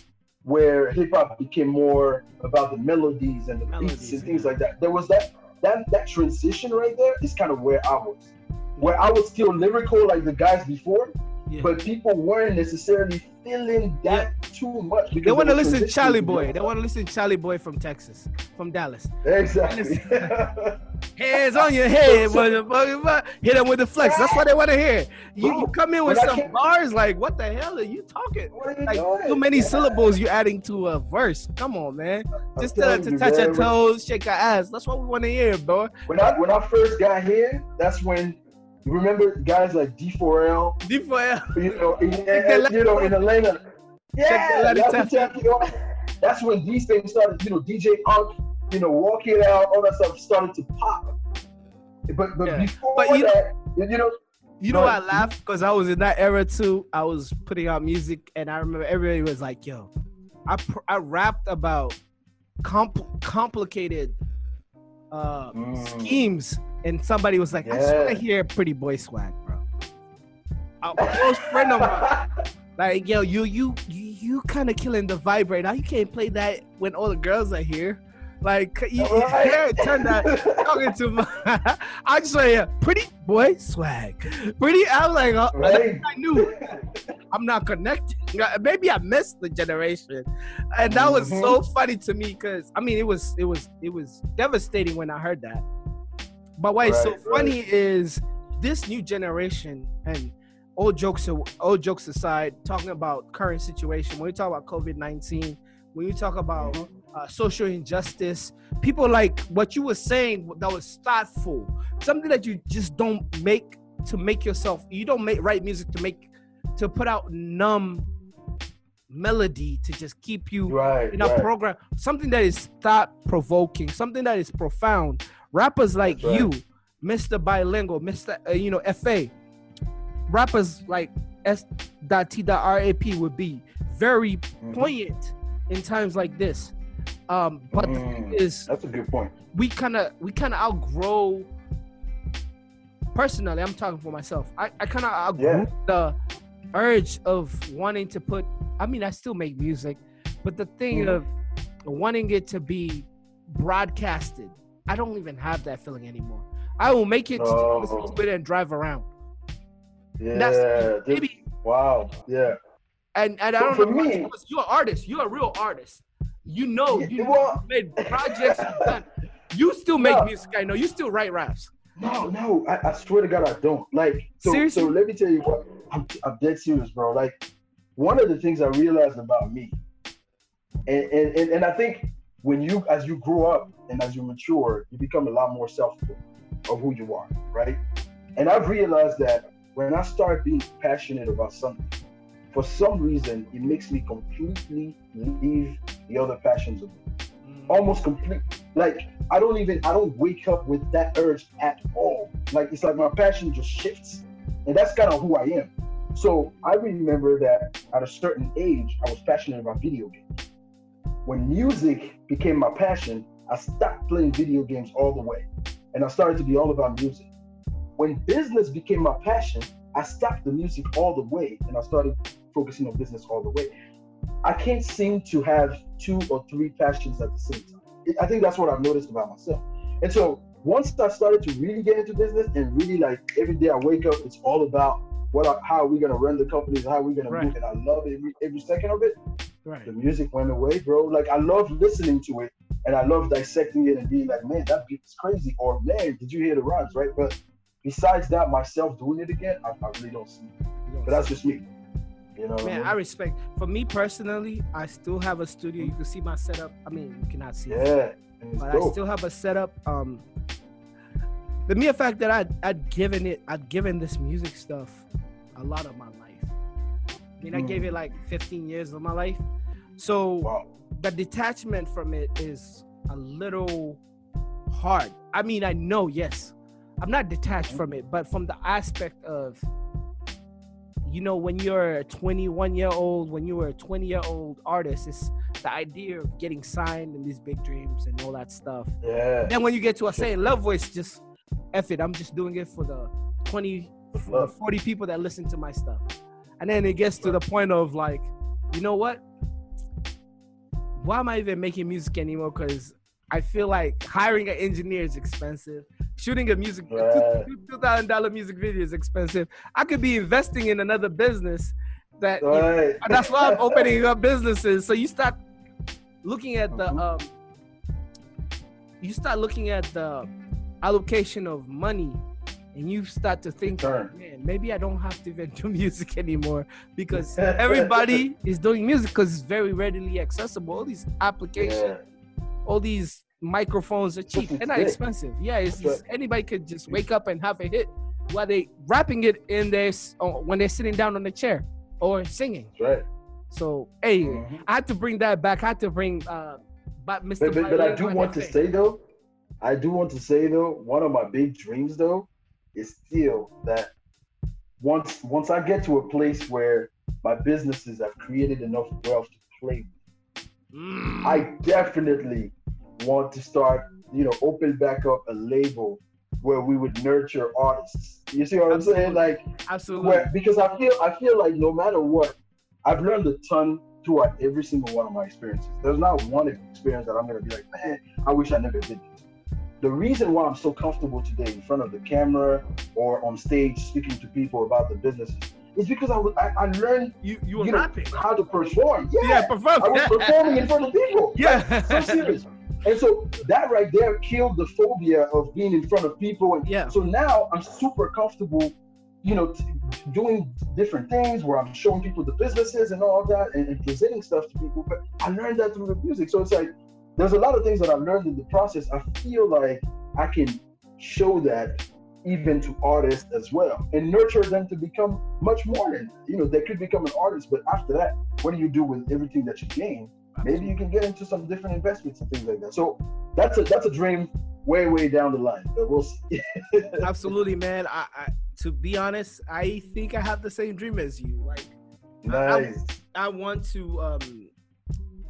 where hip hop became more about the melodies and the melodies, beats and things like that. There was that that that transition right there is kind of where I was, where I was still lyrical like the guys before, yeah. but people weren't necessarily feeling that. Too much. They want to listen to Charlie Boy. They want to listen to Charlie Boy from Texas, from Dallas. Exactly. Hands on your head, motherfucker. Hit them with the flex. That's what they want to hear. You, you come in with some bars like, what the hell are you talking? Are you like doing? too many yeah. syllables you're adding to a verse. Come on, man. Just to, to touch your toes, shake your ass. That's what we want to hear, bro. When I when I first got here, that's when you remember guys like D4L? D4L. You know, in, and, you know, in Atlanta. Yeah, that's, you know, that's when these things started, you know, DJ Unk, you know, Walk It Out, all that stuff started to pop. But but yeah. before but you that, know, you know, you know, I laugh because I was in that era too. I was putting out music, and I remember everybody was like, "Yo, I I rapped about compl- complicated uh, mm. schemes and somebody was like, yeah. I just want to hear Pretty Boy Swag, bro. A close friend of mine, like, yo, you you you, you kind of killing the vibe right now. You can't play that when all the girls are here. Like, you, right. yeah, turn that talking to my. I just say, pretty boy swag, pretty. I was like, uh, right. I knew I'm not connected. Maybe I missed the generation, and that was mm-hmm. so funny to me because I mean, it was it was it was devastating when I heard that. But what's right, so funny is this new generation and all jokes all jokes aside, talking about current situation. When you talk about COVID nineteen, when you talk about mm-hmm. uh, social injustice, people like what you were saying that was thoughtful, something that you just don't make to make yourself. You don't make write music to make to put out numb melody to just keep you right, in a right. program. Something that is thought provoking, something that is profound rappers like right. you, Mr. Bilingual, Mr. Uh, you know, FA, rappers like S.T.R.A.P. would be very mm-hmm. poignant in times like this. Um, but the thing Mm, is, That's a good point. we kind of we kind of outgrow. Personally, I'm talking for myself. I, I kind of outgrew Yeah. the urge of wanting to put. I mean, I still make music, but the thing Mhm. of wanting it to be broadcasted, I don't even have that feeling anymore. I will make it Oh. to it and drive around. Yeah. That's- Maybe wow. Yeah. and and I don't for know me- you're an artist. You're a real artist. You know, you well- made projects. You still make No. music. I know. You still write raps. No, no, I, I swear to God, I don't. Like, so, Seriously? so let me tell you what, I'm, I'm dead serious, bro. Like, one of the things I realized about me, and, and, and, and I think when you, as you grow up and as you mature, you become a lot more self of who you are, right? And I've realized that when I start being passionate about something, for some reason, it makes me completely leave the other passions of me mm. almost complete. Like I don't even I don't wake up with that urge at all. Like it's like my passion just shifts, and that's kind of who I am. So I remember that at a certain age, I was passionate about video games. When music became my passion, I stopped playing video games all the way, and I started to be all about music. When business became my passion, I stopped the music all the way, and I started focusing on business all the way. I can't seem to have two or three passions at the same time. I think that's what I've noticed about myself. And so once I started to really get into business and really like every day I wake up, it's all about what I, how are we gonna run the companies, how are we gonna Right. move, and I love every every second of it. Right. The music went away, bro. Like I love listening to it and I love dissecting it and being like, man, that beat is crazy, or man, did you hear the rhymes, right? But besides that, myself doing it again, I, I really don't see. It. But that's just me. You know. what I Man, mean? I respect. For me personally, I still have a studio. You can see my setup. I mean, you cannot see it, yeah. it's but I still have a setup. Um, the mere fact that I I'd given it, I'd given this music stuff a lot of my life. I mean, I gave Mm. it like 15 years of my life. So Wow. the detachment from it is a little hard. I mean, I know, yes, I'm not detached from it, but from the aspect of, you know, when you're a 21 year old, when you were a 20 year old artist, it's the idea of getting signed and these big dreams and all that stuff. Yeah. Then when you get to a saying love voice, just F it. I'm just doing it for the 20, for the 40 people that listen to my stuff. And then it gets to the point of like, you know what? Why am I even making music anymore? Because I feel like hiring an engineer is expensive. Shooting a music Right. two thousand dollar music video is expensive. I could be investing in another business that you know, Right. that's why I'm opening up businesses. So you start looking at the Mhm. um, you start looking at the allocation of money, and you start to think, man, maybe I don't have to even do music anymore because everybody is doing music because it's very readily accessible. All these applications. All these microphones are cheap. They're not expensive. Yeah, it's anybody could just wake up and have a hit while they rapping it in their uh, when they're sitting down on the chair or singing. That's right. So hey, Mhm. I had to bring that back. I had to bring uh, but Mr. But, but, but I do want to say though, I do want to say though, one of my big dreams though is still that once once I get to a place where my businesses have created enough wealth to play with, Mm. I definitely want to start, you know, open back up a label where we would nurture artists. You see what I'm saying? Like absolutely. where because I feel I feel like no matter what, I've learned a ton throughout every single one of my experiences. There's not one experience that I'm gonna be like, man, I wish I never did this. The reason why I'm so comfortable today in front of the camera or on stage speaking to people about the business is because I was I, I learned you you were you know, rapping. how to perform. Yeah, Yeah, perform. I was performing in front of people. yeah. So serious. And so that right there killed the phobia of being in front of people. And Yeah. so now I'm super comfortable, you know, t- doing different things where I'm showing people the businesses and all that and, and presenting stuff to people. But I learned that through the music. So it's like there's a lot of things that I've learned in the process. I feel like I can show that even to artists as well and nurture them to become much more than you know they could become an artist but after that what do you do with everything that you gain maybe you can get into some different investments and things like that. So that's a that's a dream way way down the line, but we'll see. Absolutely, man. I, I to be honest, I think I have the same dream as you. Like nice. I want to um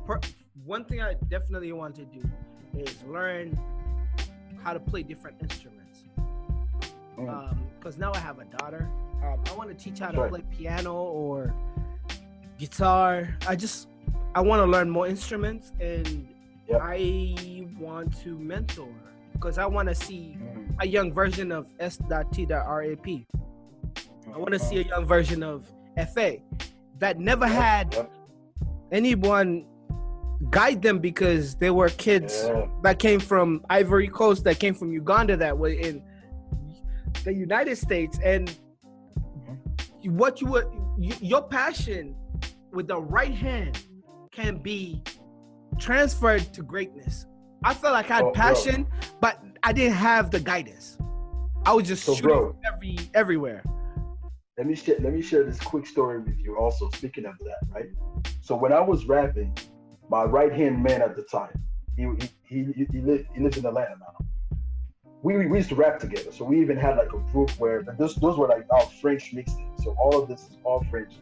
per, one thing I definitely want to do is learn how to play different instruments. Mm. Because now I have a daughter. Um, I want to teach her how to Right. play piano or guitar. I just I want to learn more instruments, and Yep. I want to mentor because I want to see Mm. a young version of S.T.RAP. I want to see a young version of FA that never had Yep. anyone guide them because they were kids Yeah. that came from Ivory Coast, that came from Uganda, that were in the United States, and Mm-hmm. what you would your passion with the right hand can be transferred to greatness. I felt like I had Oh, bro. passion, but I didn't have the guidance. I was just So, shooting bro. every everywhere. let me share let me share this quick story with you also speaking of that right so when i was rapping my right hand man at the time he he he, he, li- he lives in atlanta now we, we used to rap together so we even had like a group where but those those were like our french mixtapes so all of this is all french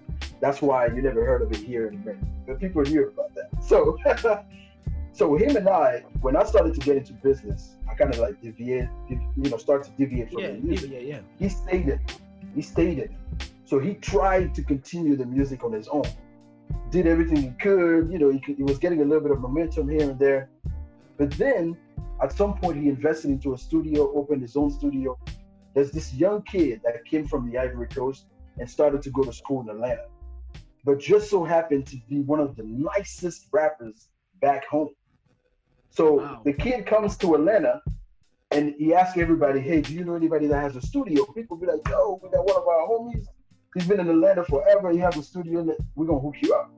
that's why you never heard of it here in america but people hear about that so so him and i when i started to get into business i kind of like deviate you know start to deviate from Yeah, the music yeah, yeah. yeah. he stayed in it. He stayed in it. So he tried to continue the music on his own. Did everything he could. You know, he, could, he was getting a little bit of momentum here and there. But then at some point, he invested into a studio, opened his own studio. There's this young kid that came from the Ivory Coast and started to go to school in Atlanta, but just so happened to be one of the nicest rappers back home. So Wow. the kid comes to Atlanta and he asks everybody, "Hey, do you know anybody that has a studio?" People be like, "Yo, we got one of our homies. He's been in Atlanta forever. He has a studio. We're gonna hook you up."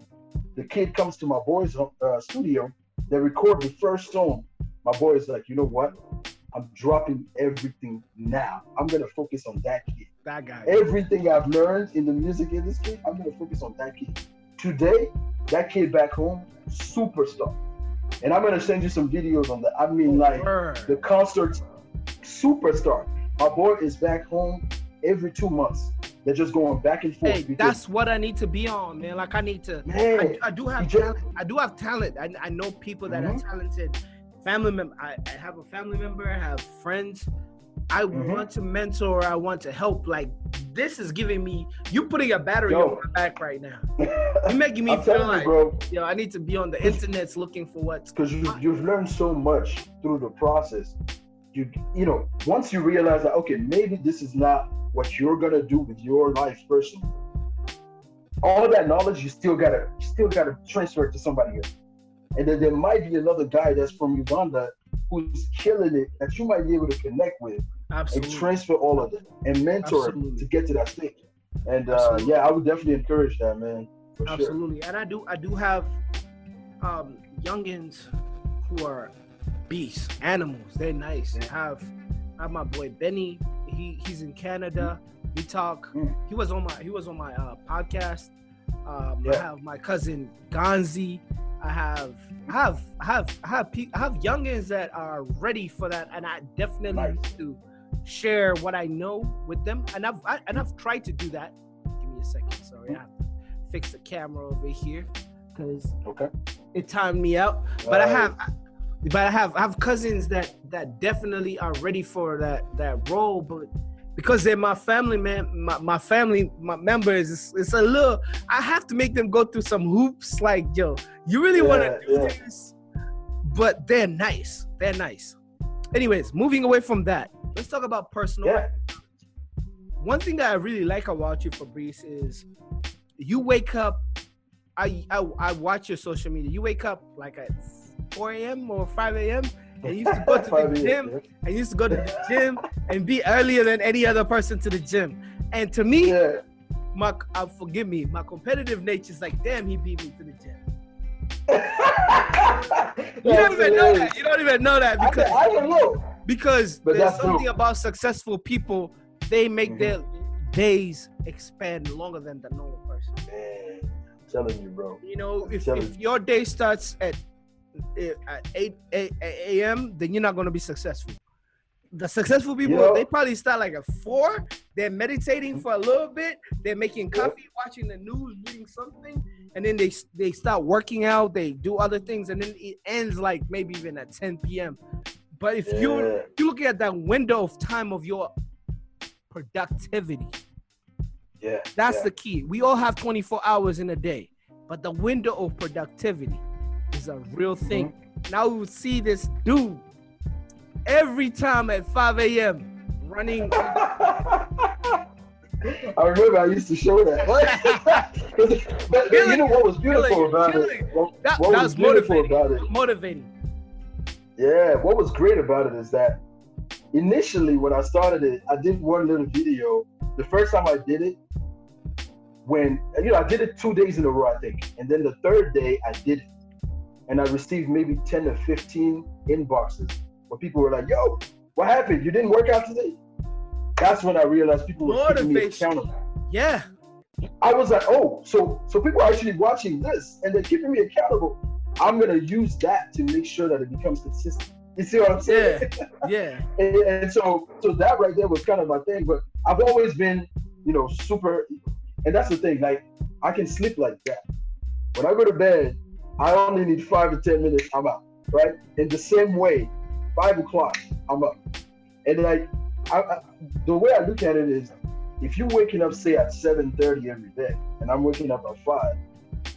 The kid comes to my boy's uh, studio. They record the first song. My boy is like, "You know what? I'm dropping everything now. I'm gonna focus on that kid. That guy. Everything I've learned in the music industry, I'm gonna focus on that kid. Today, that kid back home, superstar. And I'm gonna send you some videos on that. I mean, like." The concert superstar. My boy is back home every two months. They're just going back and forth. Hey, because, that's what I need to be on, man. Like I need to. man. I, I do have talent. I do have talent. I, I know people that are Mhm. talented. Family member. I, I have a family member. I have friends. I Mhm. want to mentor. I want to help. Like this is giving me. You putting a battery Yo. on my back right now. You're making me feel like you, bro, yo. I need to be on the internet looking for what's. because you, you've learned so much through the process. You you know, once you realize that okay, maybe this is not what you're gonna do with your life personally. All that knowledge you still gotta you still gotta transfer it to somebody else. And then there might be another guy that's from Uganda who's killing it that you might be able to connect with and transfer all of it and mentor Absolutely. to get to that stage. And uh, yeah, I would definitely encourage that, man. For sure. Absolutely. And I do I do have um youngins who are beasts, animals. They're nice. I have I have my boy Benny. He he's in Canada. We talk. Mm. He was on my he was on my uh, podcast. Um, I have my cousin Gonzi. I have I have I have I have pe- I have youngins that are ready for that, and I definitely Nice. need to share what I know with them. And I've I, and I've tried to do that. Give me a second. Sorry, I have to fix the camera over here because Okay. it timed me out. But I Uh, have, but I have, I have cousins that that definitely are ready for that that role. But because they're my family, man, my, my family, my members, it's, it's a little. I have to make them go through some hoops. Like, yo, you really want to do yeah. this? But they're nice. They're nice. Anyways, moving away from that, let's talk about personal Yeah. one thing that I really like about you, Fabrice, is you wake up. I, I I watch your social media. You wake up like at 4 a.m. or 5 a.m. and used to go to the gym. I used to go to the gym and be earlier than any other person to the gym. And to me, Yeah. my uh, forgive me, my competitive nature is like, damn, he beat me to the gym. You don't even know that. You don't even know that I, because can- I don't know. because But there's something true. about successful people. They make Mhm. their days expand longer than the normal person. Man, I'm telling you, bro. You know, if, telling if your day starts at Eh, at 8, 8 a.m., then you're not going to be successful. the successful people, know- they probably start like at four. They're meditating for a little bit. They're making coffee, watching the news, reading something, and then they they start working out. They do other things, and then it ends like maybe even at 10 p.m. But if you Yeah. you look at that window of time of your productivity, Yeah. that's yeah. the key. We all have 24 hours in a day, but the window of productivity is a real thing. Mm-hmm. Now we see this dude every time at 5 a.m. running. I remember I used to show that. but you know what was beautiful about it? What, That, what that was was beautiful motivating. about it? Motivating. Yeah, what was great about it is that initially when I started it, I did one little video. The first time I did it, when you know, I did it two days in a row, I think, and then the third day I did it, and I received maybe ten to fifteen inboxes where people were like, "Yo, what happened? You didn't work out today?" That's when I realized people were keeping me accountable. Yeah. I was like, oh, so so people are actually watching this and they're keeping me accountable. I'm gonna use that to make sure that it becomes consistent. You see what I'm saying? Yeah. and, and so so that right there was kind of my thing. But I've always been, you know, super and that's the thing, like I can sleep like that. When I go to bed, I only need five to ten minutes, I'm out. Right? In the same way, five o'clock, I'm up. And like I, I, the way I look at it is if you're waking up say at 7:30 every day and I'm waking up at five,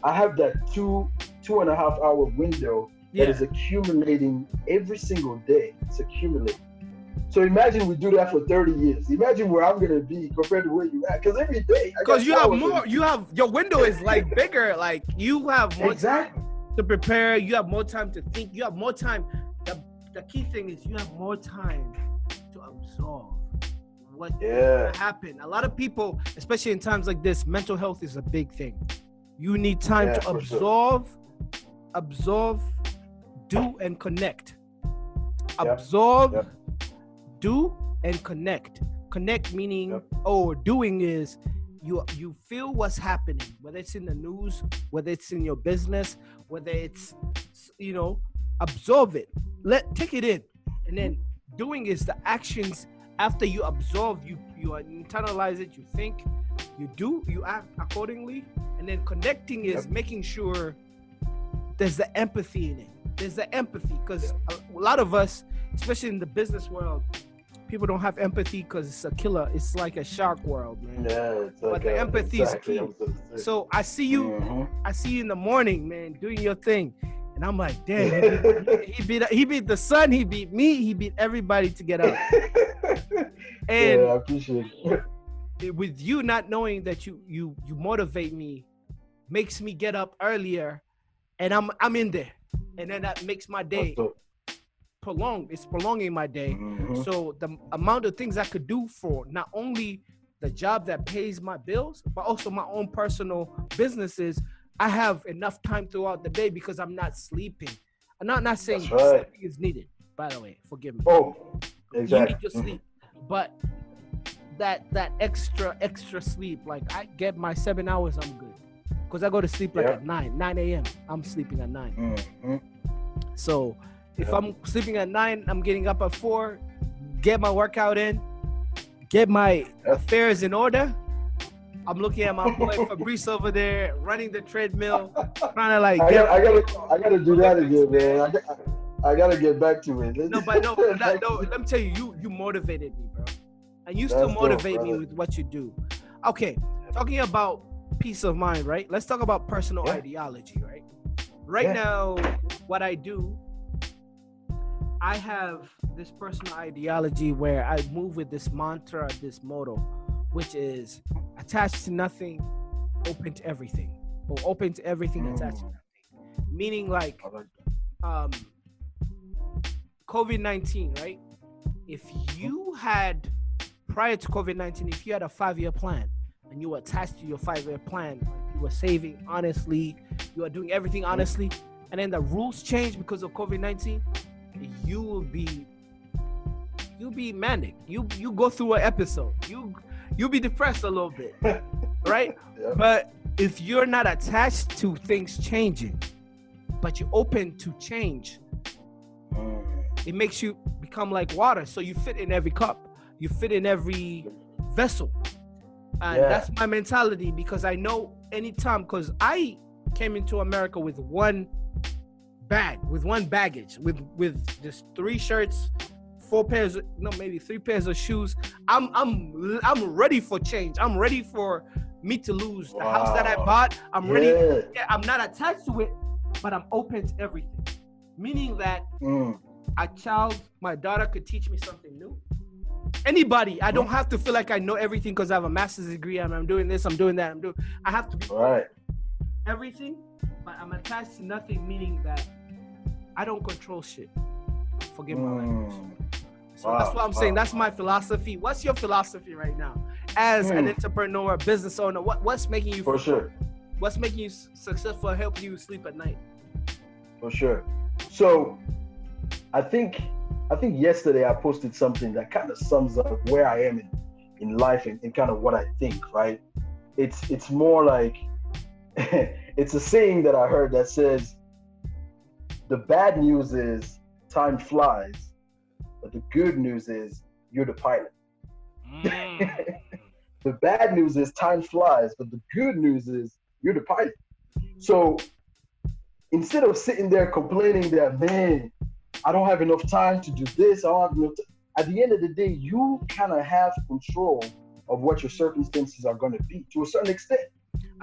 I have that two two and a half hour window that Yeah. is accumulating every single day. It's accumulating. So imagine we do that for 30 years. Imagine where I'm gonna be compared to where you at. Because every day, Because you have more, you have your window is like bigger. Like you have more Exactly. time to prepare. You have more time to think. You have more time. The, the key thing is you have more time to absorb what Yeah. happen. A lot of people, especially in times like this, mental health is a big thing. You need time Yeah, to for sure. absorb, absorb, do and connect. Yep, Absorb, yep. do and connect. Connect meaning Yep. oh, doing is you you feel what's happening, whether it's in the news, whether it's in your business, whether it's you know, absorb it. Let take it in. And then doing is the actions after you absorb, you you internalize it, you think, you do, you act accordingly, and then connecting is Yep. making sure there's the empathy in it. There's the empathy because a, a lot of us, especially in the business world, people don't have empathy because it's a killer. It's like a shark world, man. Yeah. It's But the empathy is key. So I see you, Mhm. I see you in the morning, man, doing your thing, and I'm like, damn, he beat, he beat he beat the sun, he beat me, he beat everybody to get up. And yeah, I appreciate it. with you not knowing that you you you motivate me makes me get up earlier and i'm i'm in there and then that makes my day So, prolonged it's prolonging my day mhm. so the amount of things i could do for not only the job that pays my bills but also my own personal businesses i have enough time throughout the day because i'm not sleeping i'm not not saying right. sleeping is needed by the way forgive me Oh, exactly. you need your Mhm. sleep but that that extra extra sleep like i get my seven hours i'm good because i go to sleep like Yeah. at 9 9 a.m i'm sleeping at 9 Mhm. so if Yeah. i'm sleeping at 9 i'm getting up at 4 get my workout in get my affairs in order i'm looking at my boy fabrice over there running the treadmill trying to like I get got, I gotta, I gotta do that again, man. I, got, I gotta get back to it. No, but no, that, no. Let me tell you, you you motivated me, bro, and you still That's dope, motivate me with what you do. Okay, talking about peace of mind, right? Let's talk about personal Yeah. ideology, right? Right Yeah. now, what I do, I have this personal ideology where I move with this mantra, this motto, which is attached to nothing, open to everything, or open to everything, attached to Mm. nothing. Meaning, like um COVID nineteen, right? If you had prior to COVID nineteen, if you had a five year plan and you were attached to your five year plan, you were saving honestly, you were doing everything honestly, and then the rules change because of COVID nineteen, you will be you'll be manic. You you go through an episode. You you'll be depressed a little bit, right? Yeah. But if you're not attached to things changing, but you're open to change, Mm. it makes you become like water. So you fit in every cup, you fit in every vessel. And Yeah. that's my mentality because I know anytime, because I came into America with one bag, with one baggage, with with just three shirts, four pairs, of, no, maybe three pairs of shoes. I'm I'm I'm ready for change. I'm ready for me to lose the house that I bought. I'm ready. Yeah. Yeah, I'm not attached to it, but I'm open to everything. Meaning that Mm. a child, my daughter could teach me something new. Anybody, I don't have to feel like I know everything because I have a master's degree and I'm doing this, I'm doing that, I'm doing. I have to be Right. everything, but I'm attached to nothing, meaning that I don't control shit. Forgive my language. Mm. So that's what I'm saying. That's my philosophy. What's your philosophy right now, as an Hmm. entrepreneur, business owner? What what's making you For sure. What's making you successful? Help you sleep at night? For sure. So I think I think yesterday I posted something that kind of sums up where I am in, in life and, and kind of what I think, right? It's it's more like it's a saying that I heard that says the bad news is time flies, but the good news is you're the pilot. Mm. the bad news is time flies, but the good news is you're the pilot. So instead of sitting there complaining that man, I don't have enough time to do this, I don't have enough ti-" at the end of the day, you kind of have control of what your circumstances are going to be to a certain extent.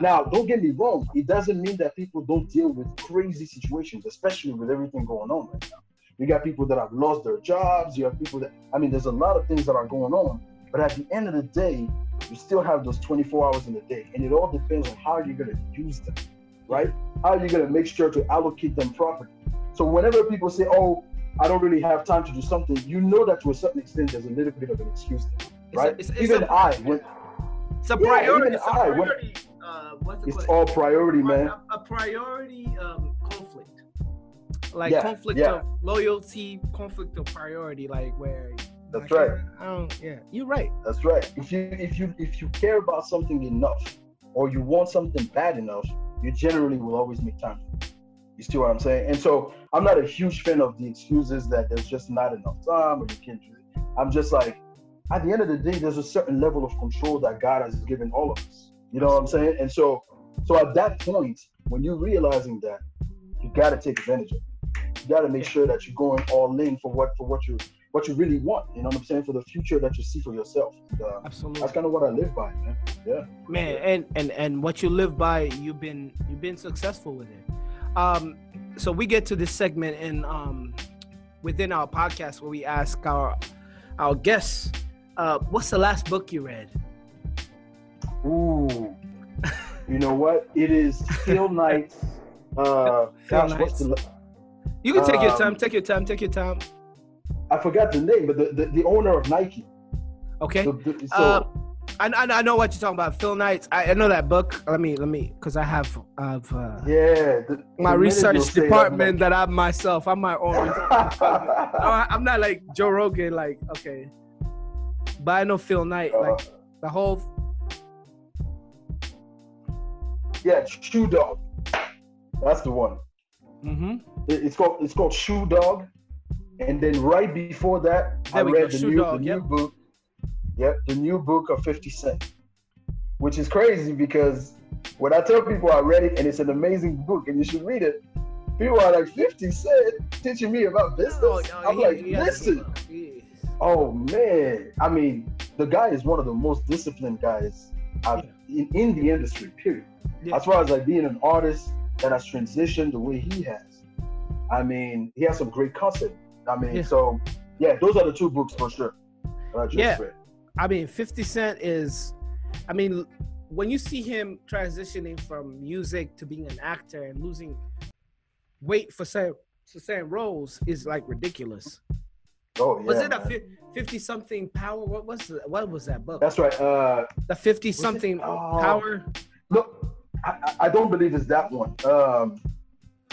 Now, don't get me wrong, it doesn't mean that people don't deal with crazy situations, especially with everything going on right now. You got people that have lost their jobs, you have people that, I mean, there's a lot of things that are going on. But at the end of the day, you still have those 24 hours in the day, and it all depends on how you're going to use them, right? How you're going to make sure to allocate them properly. So whenever people say, "Oh, I don't really have time to do something," you know that to a certain extent, there's a little bit of an excuse there, It's a- right? it's- it's even a- I, when It's a Yeah, priority. even It's I, when- priority. Uh, what's it it's called? all priority, man. A, a priority um, conflict, like Yeah, conflict yeah. of loyalty, conflict of priority, like where. That's right. I don't. Yeah, you're right. That's right. If you if you if you care about something enough, or you want something bad enough, you generally will always make time. You see what I'm saying? And so I'm not a huge fan of the excuses that there's just not enough time or you can't do it. I'm just like, at the end of the day, there's a certain level of control that God has given all of us. You know what I'm saying? And so, so at that point, when you're realizing that, you got to take advantage of it. You got to make sure that you're going all in for what for what you what you really want. You know what I'm saying? For the future that you see for yourself. And, uh, Absolutely. that's kind of what I live by, man. Yeah. man and and and what you live by you've been you've been successful with it um so we get to this segment in um within our podcast where we ask our our guests uh what's the last book you read Ooh. you know what? It is Phil Knight's. Uh, Phil gosh, what's the? you can take your Um, time take your time take your time I forgot the name, but the, the, the owner of Nike. okay The, the, so Uh, I, I, I know what you're talking about phil knights i, I know that book let me let me because i have i've uh yeah, the, my research you'll that, department that i'm myself i'm my own I- I'm not like Joe Rogan, like okay, but I know Phil Knight, Uh, like the whole. Yeah, Shoe Dog. That's the one. hmm It- it's called it's called Shoe Dog, and then right before that, I There go, read the new Dog, the yep. new book. Yep, the new book of Fifty Cent, which is crazy because when I tell people I read it and it's an amazing book and you should read it, people are like Fifty Cent teaching me about business. Oh, I'm like, listen, oh man, I mean, the guy is one of the most disciplined guys I've, in, in the industry. Period. Yeah. As far as like being an artist that has transitioned the way he has, I mean, he has some great concept. I mean, Yeah. so yeah, those are the two books for sure. that I just Yeah. read. I mean, 50 Cent is, I mean, when you see him transitioning from music to being an actor and losing weight for certain, for certain roles is like ridiculous. Oh yeah. was it a man. 50 something power? What was the, what was that book? That's right. Uh, the 50 something Oh. power. Look, I, I- I don't believe it's that one. Um,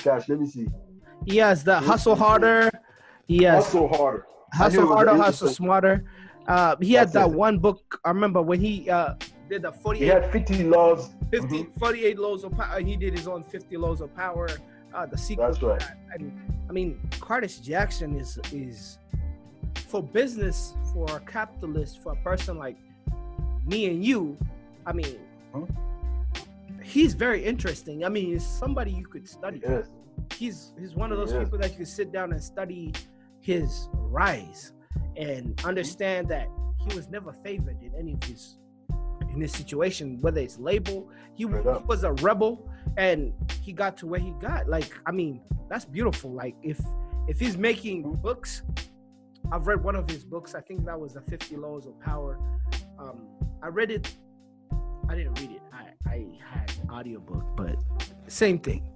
gosh, let me see. Has the hustle harder. Has Hustle harder. Hustle harder, hustle smarter. Uh, he had That's that it. one book. I remember when he uh, did the He had 50 laws. 50, Mhm. 48 Laws of Power. He did his own 50 laws of power. uh, the sequel. That's right. And I mean, Curtis Jackson is is for business, for a capitalist, for a person like me and you. I mean, Huh? he's very interesting. I mean, he's somebody you could study. Yes. He's he's one of those Yes. people that you could sit down and study his rise and understand that he was never favored in any of his in this situation, whether it's label, he, Straight he was a rebel and he got to where he got. Like, I mean, that's beautiful. Like if if he's making books, I've read one of his books. I think that was the 50 Laws of Power. Um, I read it. I didn't read it. I, I had an audiobook, but same thing.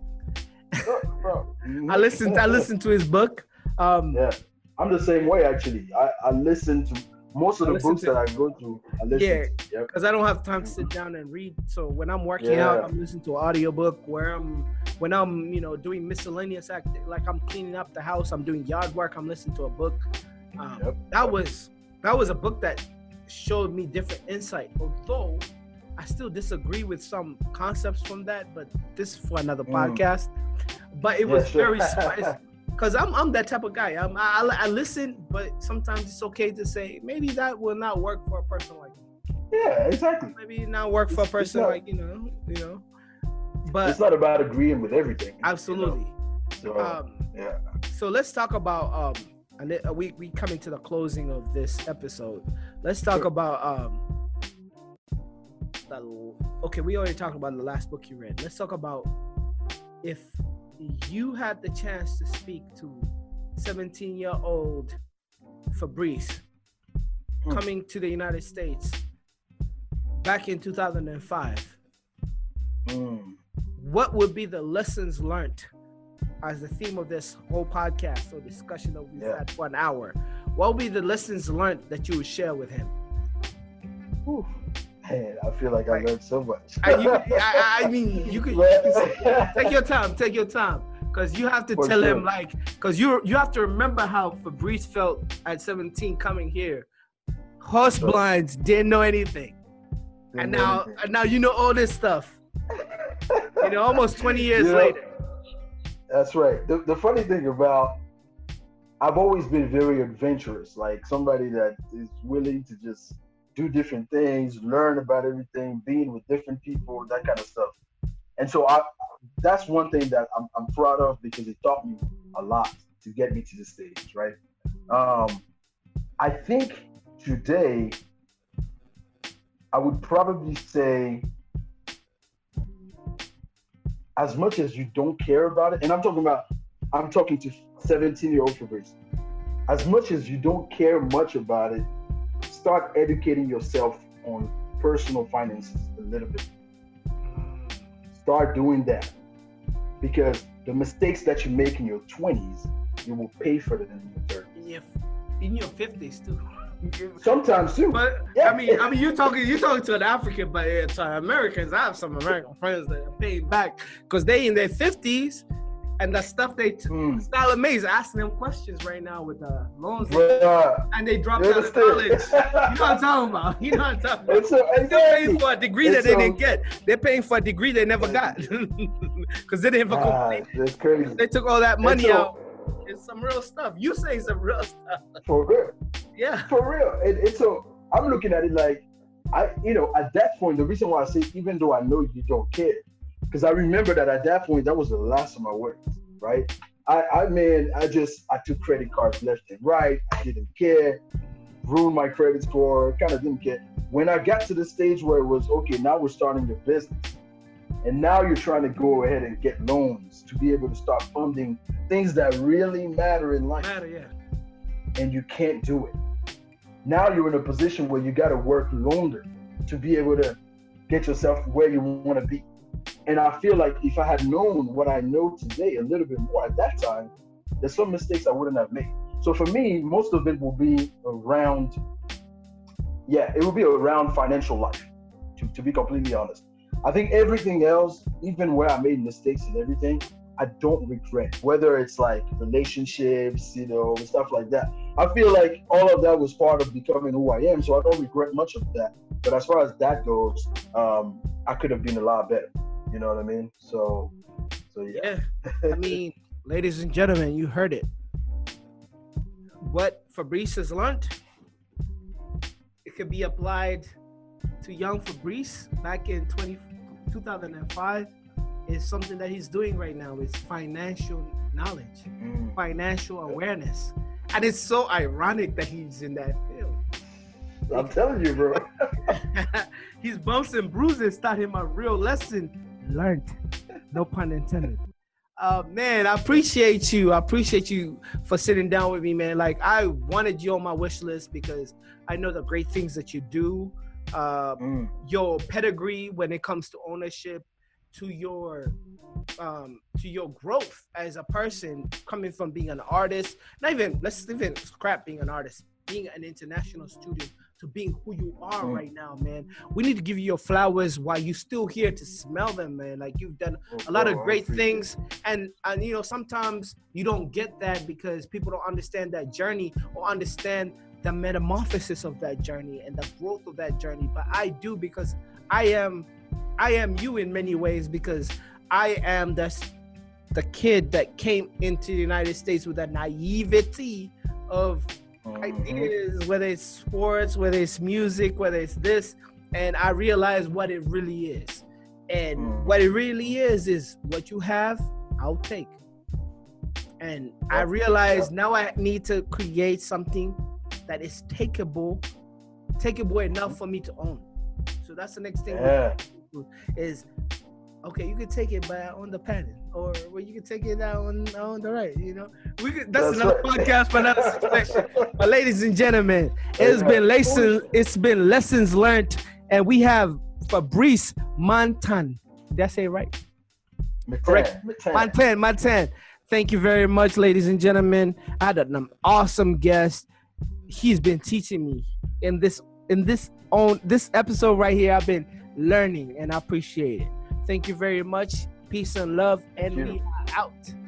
I listened. I listened to his book. Um, Yeah, I'm the same way actually. I, I listen to most of I the books to- that I go through. I listen Yeah. to. Yep. because I don't have time to sit down and read. So when I'm working out, I'm listening to an audiobook. Where I'm when I'm you know doing miscellaneous act like I'm cleaning up the house, I'm doing yard work. I'm listening to a book. Um, Yep. That was that was a book that showed me different insight. Although I still disagree with some concepts from that, but this is for another Mm. podcast. But it Yeah, was sure. very because I'm I'm that type of guy. I'm, I I listen, but sometimes it's okay to say maybe that will not work for a person like me yeah, exactly. maybe not work for a It's- it's person not- like you know, you know. But It's not about agreeing with everything. you know? absolutely. So Um, yeah. so let's talk about um, and then, uh, we we coming to the closing of this episode. Let's talk Sure. about um. The, okay, we already talked about the last book you read. Let's talk about if you had the chance to speak to 17 year old Fabrice Hmm. coming to the United States back in 2005. Mm. what would be the lessons learned as the theme of this whole podcast or discussion that we've Yeah. had for an hour? What would be the lessons learned that you would share with him? Whew. Man, I feel like I learned so much. I, you, I, I mean, you could, you could say- take your time, take your time, because you have to For tell him like, because you you have to remember how Fabrice felt at 17 coming here. Horse Sure. blinds didn't know anything, and now and now you know all this stuff. You know, almost 20 years know, later. That's right. The, the funny thing about I've always been very adventurous, like somebody that is willing to just do different things, learn about everything, being with different people, that kind of stuff. And so I that's one thing that I'm, I'm proud of because it taught me a lot to get me to the stage, right? Um, I think today I would probably say as much as you don't care about it, and I'm talking about, I'm talking to 17 year old Fabrice. As much as you don't care much about it, start educating yourself on personal finances a little bit. Start doing that because the mistakes that you make in your 20s, you will pay for them in your 30s. in your in your fifties too. Sometimes too. But Yeah. I mean, I mean, you're talking you're talking to an African, but uh, to Americans, I have some American friends that are paying back because they in their fifties, and the stuff they t- Mm. not amazing. Asking them questions right now with the loans, they- Bruh, and they dropped out of college. You know what I'm talking about? You know what I'm talking about? So, They're paying for a degree that they so- didn't get. They're paying for a degree they never got because they didn't even Ah, complete. that's crazy. They took all that money so- out. Some real stuff. You say some real stuff. For real. Yeah. for real. And, and so I'm looking at it like I, you know, at that point, the reason why I say even though I know you don't care, because I remember that at that point, that was the last of my words, right? I, I mean, I just I took credit cards left and right. I didn't care, ruined my credit score, kind of didn't care. When I got to the stage where it was okay, now we're starting the business, and now you're trying to go ahead and get loans to be able to start funding things that really matter in life Matter, yeah. and you can't do it. Now you're in a position where you got to work longer to be able to get yourself where you want to be. And I feel like if I had known what I know today a little bit more at that time, there's some mistakes I wouldn't have made. So for me, most of it will be around, yeah, it will be around financial life, to, to be completely honest. I think everything else, even where I made mistakes and everything, I don't regret. Whether it's like relationships, you know, stuff like that. I feel like all of that was part of becoming who I am, so I don't regret much of that. But as far as that goes, um, I could have been a lot better. You know what I mean? So, So yeah. Yeah. I mean, ladies and gentlemen, you heard it. What Fabrice has learned, it could be applied to young Fabrice back in 20, 2005 is something that he's doing right now. It's financial knowledge, Mm. financial awareness. And it's so ironic that he's in that field. I'm telling you, bro. His bumps and bruises taught him a real lesson learned. No pun intended. Uh, man, I appreciate you. I appreciate you for sitting down with me, man. Like I wanted you on my wish list because I know the great things that you do. Uh, Mm. your pedigree when it comes to ownership, to your um, to your growth as a person, coming from being an artist, not even let's even scrap being an artist, being an international student to being who you are Mm. right now, man. We need to give you your flowers while you're still here to smell them, man. Like you've done a lot of great things and and you know sometimes you don't get that because people don't understand that journey or understand the metamorphosis of that journey and the growth of that journey but i do because i am i am you in many ways because i am the the kid that came into the united states with a naivety of Mhm. ideas, whether it's sports, whether it's music, whether it's this, and I realized what it really is. And Mm. what it really is is what you have, I'll take. And I realized now I need to create something that is takeable, takeable enough for me to own. So that's the next thing Yeah. is okay, you can take it by on the pattern, or well, you can take it out on on the right. You know, we could, that's, That's another right. podcast for another situation. But ladies and gentlemen, it's been lessons. It's been lessons learned, and we have Fabrice Metan. Did I say it right? Correct. Metan, Metan. Thank you very much, ladies and gentlemen. I had an awesome guest. He's been teaching me in this in this on this episode right here. I've been learning, and I appreciate it. Thank you very much. Peace and love, and we are out.